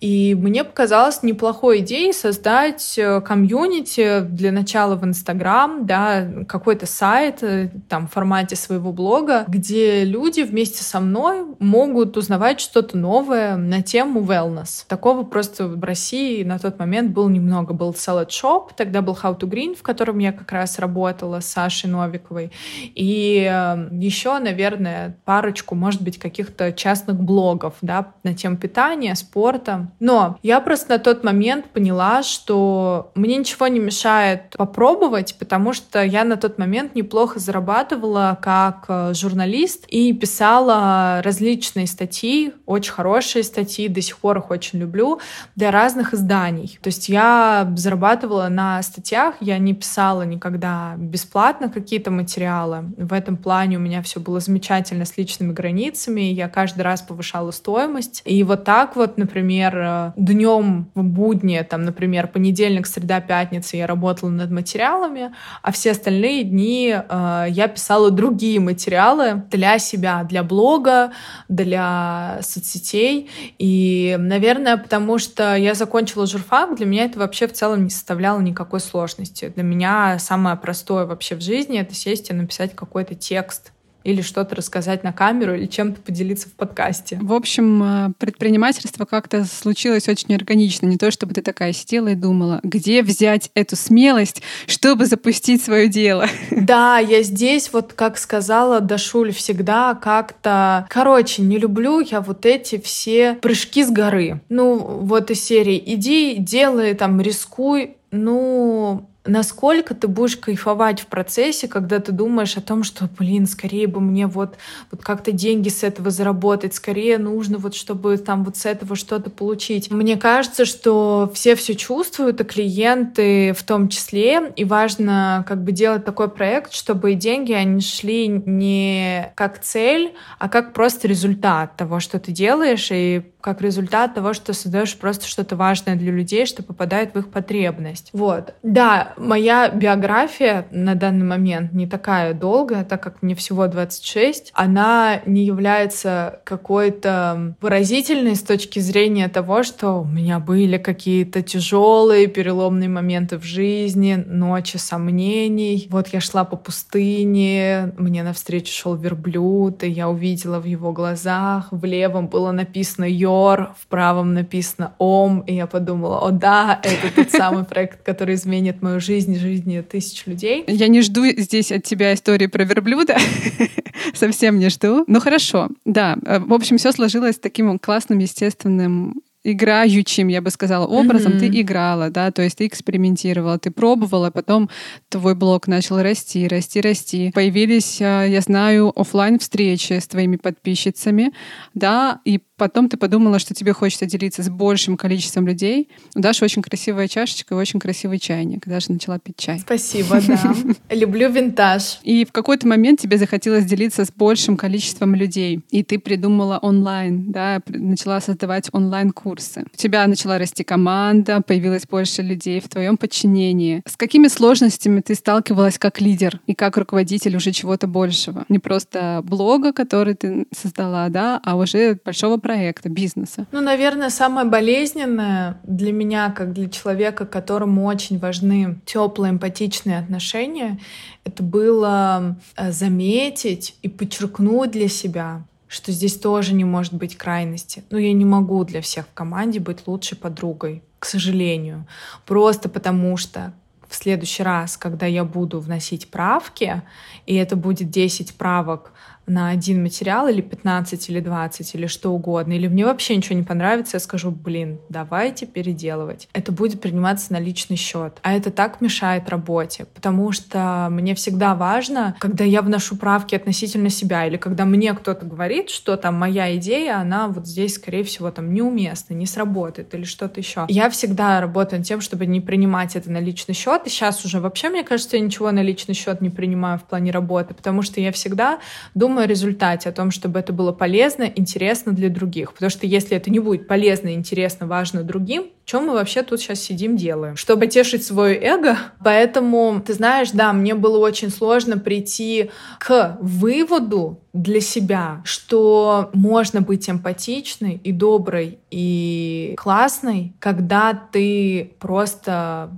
И мне показалось неплохой идеей создать э, комьюнити для начала в Инстаграм, да, какой-то сайт э, там в формате своего блога, где люди вместе со мной могут узнавать что-то новое на тему wellness. Такого просто в России на тот момент было немного. Был Salad Shop, тогда был How to Green, в котором я как раз работала с Сашей Новиковой. И э, еще, наверное, парочку, может быть, каких-то частных блогов, да, на тему питания, спорта. Но я просто на тот момент поняла, что мне ничего не мешает попробовать, потому что я на тот момент неплохо зарабатывала как э, журналист и писала различные статьи, очень хорошие статьи, до сих пор их очень люблю, для разных изданий. То есть я зарабатывала на статьях, я не писала никогда бесплатно какие-то материалы. В этом плане у меня все было замечательно с личными границами, я каждый раз повышала стоимость. И вот так вот, например, э, днем в будни, там, например, понедельник, среда, пятница я работала над материалами, а все остальные дни э, я писала другие материалы для себя, для блога, для соцсетей. И, наверное, потому что я закончила журфак, для меня это вообще в целом не составляло никакой сложности. Для меня самое простое вообще в жизни — это сесть и написать какой-то текст или что-то рассказать на камеру, или чем-то поделиться в подкасте.
В общем, э, предпринимательство как-то случилось очень органично. Не то, чтобы ты такая сидела и думала, где взять эту смелость, чтобы запустить свое дело.
Да, я здесь, вот как сказала Дашуль, всегда как-то... Короче, не люблю я вот эти все прыжки с горы. Ну, вот из серии «иди, делай, там, рискуй». Ну, насколько ты будешь кайфовать в процессе, когда ты думаешь о том, что, блин, скорее бы мне вот, вот как-то деньги с этого заработать, скорее нужно вот, чтобы там вот с этого что-то получить. Мне кажется, что все все чувствуют, и клиенты в том числе, и важно как бы делать такой проект, чтобы деньги, они шли не как цель, а как просто результат того, что ты делаешь, и как результат того, что создаешь просто что-то важное для людей, что попадает в их потребность. Вот. Да, моя биография на данный момент не такая долгая, так как мне всего 26. Она не является какой-то выразительной с точки зрения того, что у меня были какие-то тяжелые переломные моменты в жизни, ночи сомнений. Вот я шла по пустыне, мне навстречу шел верблюд, и я увидела в его глазах, в левом было написано «Йо», Йор, в правом написано Ом, и я подумала, о да, это тот самый проект, который изменит мою жизнь, жизни тысяч людей.
Я не жду здесь от тебя истории про верблюда, совсем не жду. Ну хорошо, да, э, в общем, все сложилось таким классным, естественным играющим, я бы сказала, образом mm-hmm. ты играла, да, то есть ты экспериментировала, ты пробовала, потом твой блог начал расти, расти, расти. Появились, а, я знаю, офлайн встречи с твоими подписчицами, да, и потом ты подумала, что тебе хочется делиться с большим количеством людей. У Даши очень красивая чашечка и очень красивый чайник. Даша начала пить чай.
Спасибо, да. Люблю винтаж.
И в какой-то момент тебе захотелось делиться с большим количеством людей, и ты придумала онлайн, да, начала создавать онлайн-курсы. У тебя начала расти команда, появилось больше людей в твоем подчинении. С какими сложностями ты сталкивалась как лидер и как руководитель уже чего-то большего? Не просто блога, который ты создала, да, а уже большого проекта, бизнеса?
Ну, наверное, самое болезненное для меня, как для человека, которому очень важны теплые, эмпатичные отношения, это было э, заметить и подчеркнуть для себя, что здесь тоже не может быть крайности. Но я не могу для всех в команде быть лучшей подругой, к сожалению. Просто потому что в следующий раз, когда я буду вносить правки, и это будет 10 правок на один материал или 15 или 20 или что угодно, или мне вообще ничего не понравится, я скажу, блин, давайте переделывать. Это будет приниматься на личный счет. А это так мешает работе, потому что мне всегда важно, когда я вношу правки относительно себя, или когда мне кто-то говорит, что там моя идея, она вот здесь, скорее всего, там неуместна, не сработает или что-то еще. Я всегда работаю над тем, чтобы не принимать это на личный счет, и сейчас уже вообще, мне кажется, я ничего на личный счет не принимаю в плане работы, потому что я всегда думаю о результате, о том, чтобы это было полезно, интересно для других. Потому что если это не будет полезно, интересно, важно другим, чем мы вообще тут сейчас сидим делаем? Чтобы тешить свое эго. Поэтому, ты знаешь, да, мне было очень сложно прийти к выводу для себя, что можно быть эмпатичной и доброй и классной, когда ты просто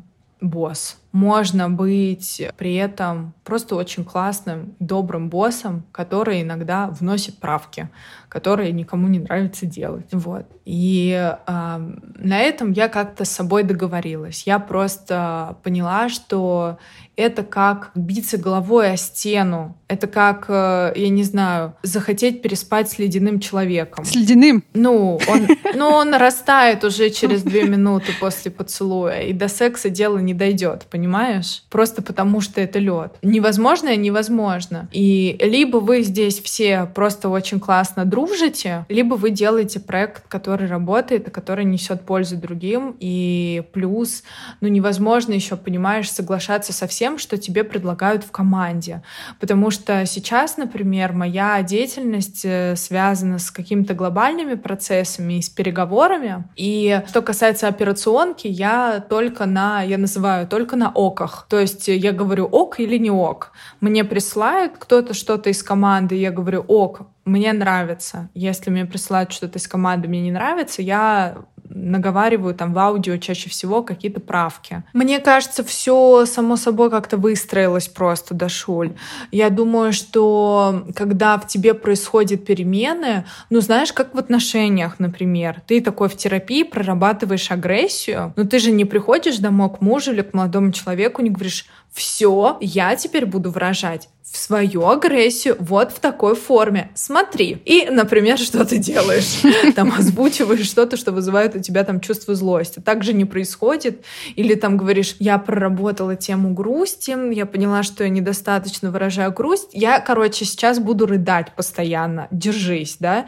босс можно быть при этом просто очень классным, добрым боссом, который иногда вносит правки, которые никому не нравится делать. Вот. И э, на этом я как-то с собой договорилась. Я просто поняла, что это как биться головой о стену. Это как, э, я не знаю, захотеть переспать с ледяным человеком.
С ледяным?
Ну, он, ну, он растает уже через две минуты после поцелуя, и до секса дело не дойдет, понимаешь? Просто потому что это лед. Невозможно, невозможно. И либо вы здесь все просто очень классно дружите, либо вы делаете проект, который работает, и который несет пользу другим. И плюс, ну, невозможно еще, понимаешь, соглашаться со всем тем, что тебе предлагают в команде. Потому что сейчас, например, моя деятельность э, связана с какими-то глобальными процессами и с переговорами. И что касается операционки, я только на, я называю только на оках. То есть я говорю ок или не ок. Мне присылают кто-то что-то из команды, я говорю ок, мне нравится. Если мне присылают что-то из команды, мне не нравится, я наговариваю там в аудио чаще всего какие-то правки. Мне кажется, все само собой как-то выстроилось просто, Дашуль. Я думаю, что когда в тебе происходят перемены, ну, знаешь, как в отношениях, например, ты такой в терапии прорабатываешь агрессию, но ты же не приходишь домой к мужу или к молодому человеку, не говоришь, все, я теперь буду выражать в свою агрессию вот в такой форме. Смотри. И, например, что ты делаешь? Там озвучиваешь что-то, что вызывает у тебя там чувство злости. Так же не происходит. Или там говоришь, я проработала тему грусти, я поняла, что я недостаточно выражаю грусть. Я, короче, сейчас буду рыдать постоянно. Держись, да?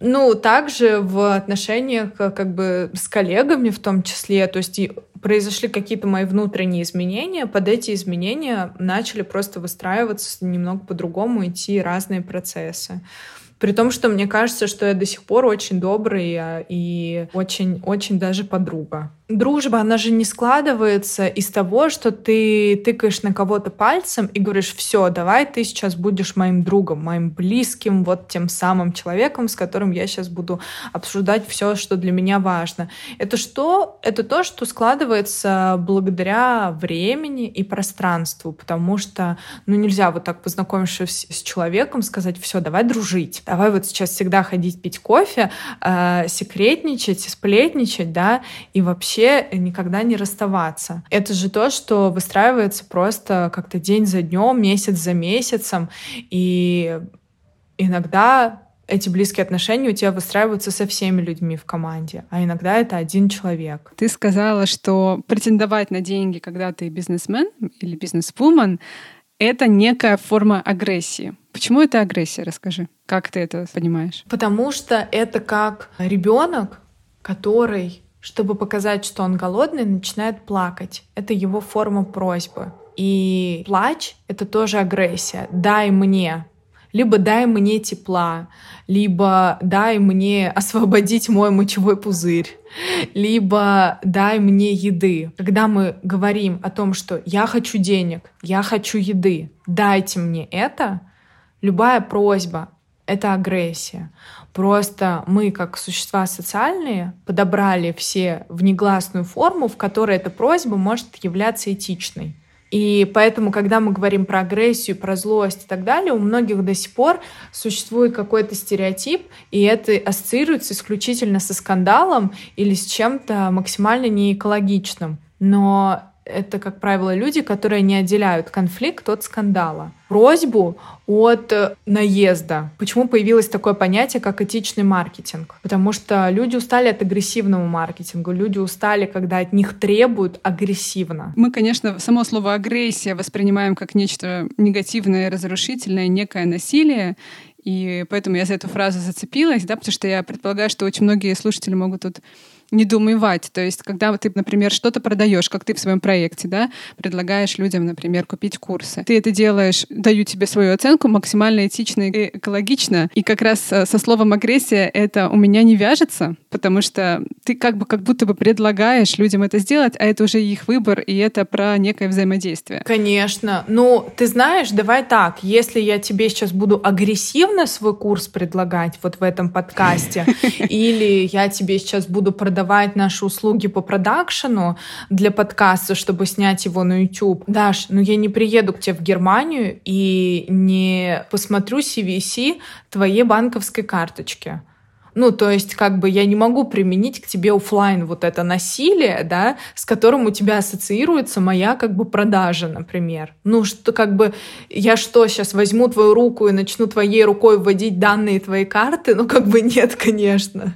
Ну, также в отношениях как бы с коллегами в том числе, то есть произошли какие-то мои внутренние изменения, под эти изменения начали просто выстраиваться немного по-другому, идти разные процессы. При том, что мне кажется, что я до сих пор очень добрая и очень-очень даже подруга дружба, она же не складывается из того, что ты тыкаешь на кого-то пальцем и говоришь, все, давай ты сейчас будешь моим другом, моим близким, вот тем самым человеком, с которым я сейчас буду обсуждать все, что для меня важно. Это что? Это то, что складывается благодаря времени и пространству, потому что, ну, нельзя вот так познакомившись с человеком сказать, все, давай дружить, давай вот сейчас всегда ходить пить кофе, э, секретничать, сплетничать, да, и вообще вообще никогда не расставаться. Это же то, что выстраивается просто как-то день за днем, месяц за месяцем. И иногда эти близкие отношения у тебя выстраиваются со всеми людьми в команде, а иногда это один человек.
Ты сказала, что претендовать на деньги, когда ты бизнесмен или бизнесвумен, это некая форма агрессии. Почему это агрессия? Расскажи. Как ты это понимаешь?
Потому что это как ребенок, который, чтобы показать, что он голодный, начинает плакать. Это его форма просьбы. И плач — это тоже агрессия. «Дай мне», либо дай мне тепла, либо дай мне освободить мой мочевой пузырь, либо дай мне еды. Когда мы говорим о том, что я хочу денег, я хочу еды, дайте мне это, любая просьба — это агрессия. Просто мы, как существа социальные, подобрали все в негласную форму, в которой эта просьба может являться этичной. И поэтому, когда мы говорим про агрессию, про злость и так далее, у многих до сих пор существует какой-то стереотип, и это ассоциируется исключительно со скандалом или с чем-то максимально неэкологичным. Но это, как правило, люди, которые не отделяют конфликт от скандала. Просьбу от э, наезда. Почему появилось такое понятие, как этичный маркетинг? Потому что люди устали от агрессивного маркетинга. Люди устали, когда от них требуют агрессивно.
Мы, конечно, само слово агрессия воспринимаем как нечто негативное, разрушительное, некое насилие. И поэтому я за эту фразу зацепилась, да, потому что я предполагаю, что очень многие слушатели могут тут недоумевать. То есть, когда ты, например, что-то продаешь, как ты в своем проекте, да, предлагаешь людям, например, купить курсы. Ты это делаешь, даю тебе свою оценку максимально этично и экологично. И как раз э, со словом агрессия это у меня не вяжется, потому что ты как бы как будто бы предлагаешь людям это сделать, а это уже их выбор, и это про некое взаимодействие.
Конечно. Ну, ты знаешь, давай так, если я тебе сейчас буду агрессивно свой курс предлагать вот в этом подкасте, или я тебе сейчас буду продавать продавать наши услуги по продакшену для подкаста, чтобы снять его на YouTube. Даш, ну я не приеду к тебе в Германию и не посмотрю CVC твоей банковской карточки. Ну, то есть, как бы я не могу применить к тебе офлайн вот это насилие, да, с которым у тебя ассоциируется моя как бы продажа, например. Ну, что как бы я что, сейчас возьму твою руку и начну твоей рукой вводить данные твоей карты? Ну, как бы нет, конечно.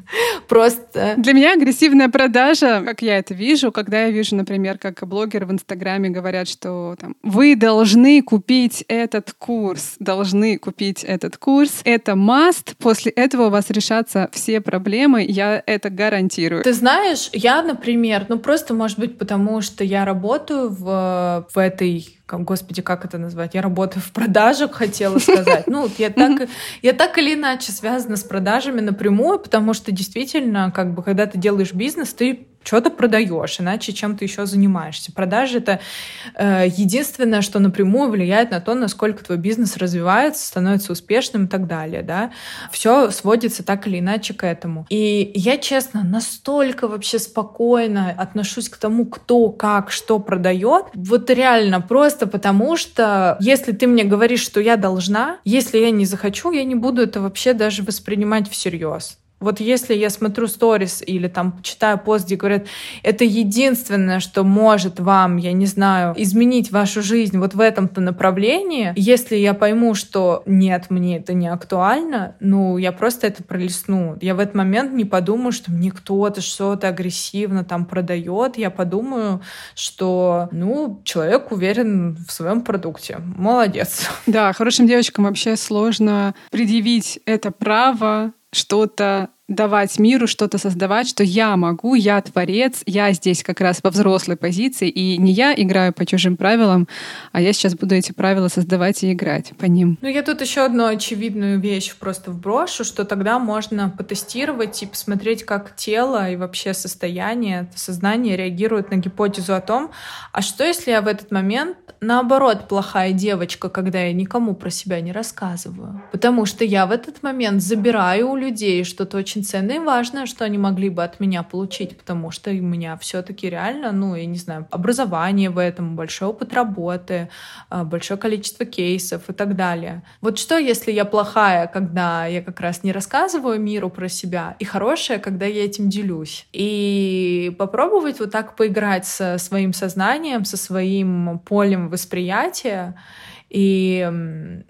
Просто...
Для меня агрессивная продажа, как я это вижу, когда я вижу, например, как блогеры в Инстаграме говорят, что там, вы должны купить этот курс, должны купить этот курс, это must, после этого у вас решатся все проблемы, я это гарантирую.
Ты знаешь, я, например, ну просто, может быть, потому что я работаю в, в этой господи, как это назвать? Я работаю в продажах, хотела сказать. Ну, я так, я так или иначе связана с продажами напрямую, потому что действительно, как бы, когда ты делаешь бизнес, ты что-то продаешь, иначе чем ты еще занимаешься. Продажи это э, единственное, что напрямую влияет на то, насколько твой бизнес развивается, становится успешным и так далее. Да? Все сводится так или иначе к этому. И я, честно, настолько вообще спокойно отношусь к тому, кто, как, что продает. Вот реально, просто потому что если ты мне говоришь, что я должна, если я не захочу, я не буду это вообще даже воспринимать всерьез. Вот если я смотрю сторис или там читаю пост, где говорят, это единственное, что может вам, я не знаю, изменить вашу жизнь вот в этом-то направлении, если я пойму, что нет, мне это не актуально, ну, я просто это пролесну. Я в этот момент не подумаю, что мне кто-то что-то агрессивно там продает. Я подумаю, что, ну, человек уверен в своем продукте. Молодец.
Да, хорошим девочкам вообще сложно предъявить это право что-то давать миру, что-то создавать, что я могу, я творец, я здесь как раз во взрослой позиции, и не я играю по чужим правилам, а я сейчас буду эти правила создавать и играть по ним.
Ну, я тут еще одну очевидную вещь просто вброшу, что тогда можно потестировать и посмотреть, как тело и вообще состояние, сознание реагирует на гипотезу о том, а что если я в этот момент наоборот плохая девочка, когда я никому про себя не рассказываю? Потому что я в этот момент забираю у людей что-то очень очень ценное и важное, что они могли бы от меня получить, потому что у меня все-таки реально, ну, я не знаю, образование в этом, большой опыт работы, а, большое количество кейсов и так далее. Вот что, если я плохая, когда я как раз не рассказываю миру про себя, и хорошая, когда я этим делюсь? И попробовать вот так поиграть со своим сознанием, со своим полем восприятия, И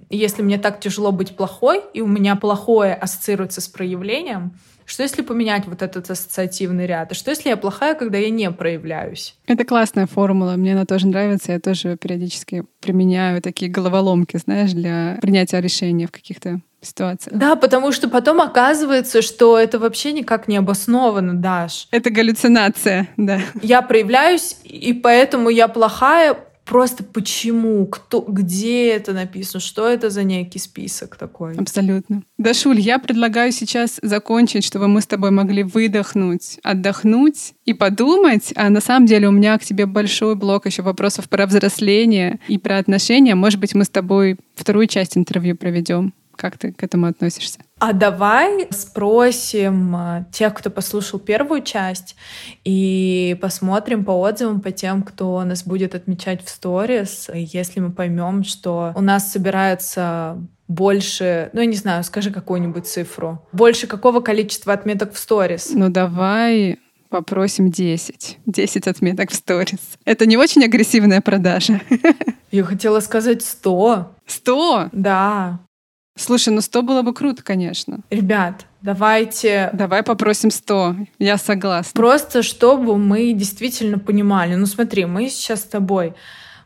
если мне так тяжело быть плохой, и у меня плохое ассоциируется с проявлением, что если поменять вот этот ассоциативный ряд? И что если я плохая, когда я не проявляюсь?
Это классная формула, мне она тоже нравится. Я тоже периодически применяю такие головоломки, знаешь, для принятия решения в каких-то ситуациях.
Да, потому что потом оказывается, что это вообще никак не обосновано, Даш.
Это галлюцинация, да.
Я проявляюсь, и поэтому я плохая, просто почему, кто, где это написано, что это за некий список такой.
Абсолютно. Дашуль, я предлагаю сейчас закончить, чтобы мы с тобой могли выдохнуть, отдохнуть и подумать. А на самом деле у меня к тебе большой блок еще вопросов про взросление и про отношения. Может быть, мы с тобой вторую часть интервью проведем. Как ты к этому относишься?
А давай спросим а, тех, кто послушал первую часть, и посмотрим по отзывам по тем, кто нас будет отмечать в сторис. Если мы поймем, что у нас собирается больше, ну, я не знаю, скажи какую-нибудь цифру. Больше какого количества отметок в сторис?
Ну, давай попросим 10. 10 отметок в сторис. Это не очень агрессивная продажа.
Я хотела сказать 100.
100?
Да.
Слушай, ну 100 было бы круто, конечно.
Ребят, давайте...
Давай попросим 100. Я согласна.
Просто чтобы мы действительно понимали. Ну смотри, мы сейчас с тобой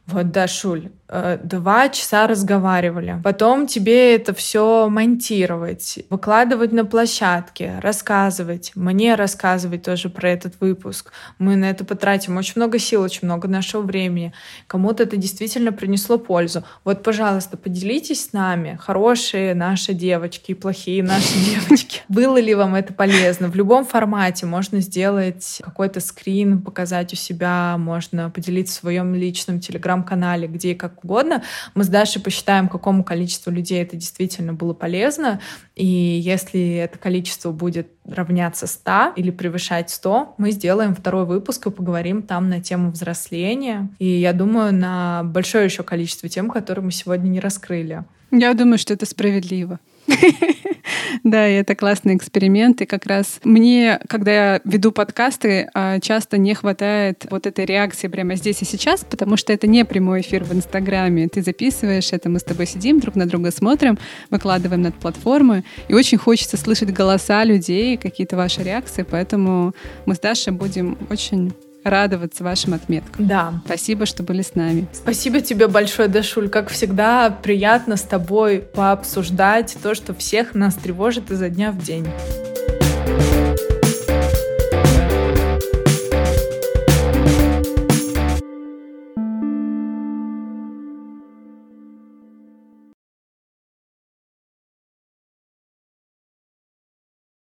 вот, да, Шуль, э, два часа разговаривали. Потом тебе это все монтировать, выкладывать на площадке, рассказывать, мне рассказывать тоже про этот выпуск. Мы на это потратим очень много сил, очень много нашего времени. Кому-то это действительно принесло пользу. Вот, пожалуйста, поделитесь с нами, хорошие наши девочки и плохие наши девочки. Было ли вам это полезно? В любом формате можно сделать какой-то скрин, показать у себя, можно поделиться в своем личном телеграм телеграм-канале, где и как угодно. Мы с Дашей посчитаем, какому количеству людей это действительно было полезно. И если это количество будет равняться 100 или превышать 100, мы сделаем второй выпуск и поговорим там на тему взросления. И я думаю, на большое еще количество тем, которые мы сегодня не раскрыли.
Я думаю, что это справедливо. Да, и это классный эксперимент. И как раз мне, когда я веду подкасты, а, часто не хватает вот этой реакции прямо здесь и сейчас, потому что это не прямой эфир в Инстаграме. Ты записываешь это, мы с тобой сидим, друг на друга смотрим, выкладываем над платформы. И очень хочется слышать голоса людей, какие-то ваши реакции. Поэтому мы с Дашей будем очень радоваться вашим отметкам.
Да.
Спасибо, что были с нами.
Спасибо тебе большое, Дашуль. Как всегда, приятно с тобой пообсуждать то, что всех нас тревожит изо дня в день.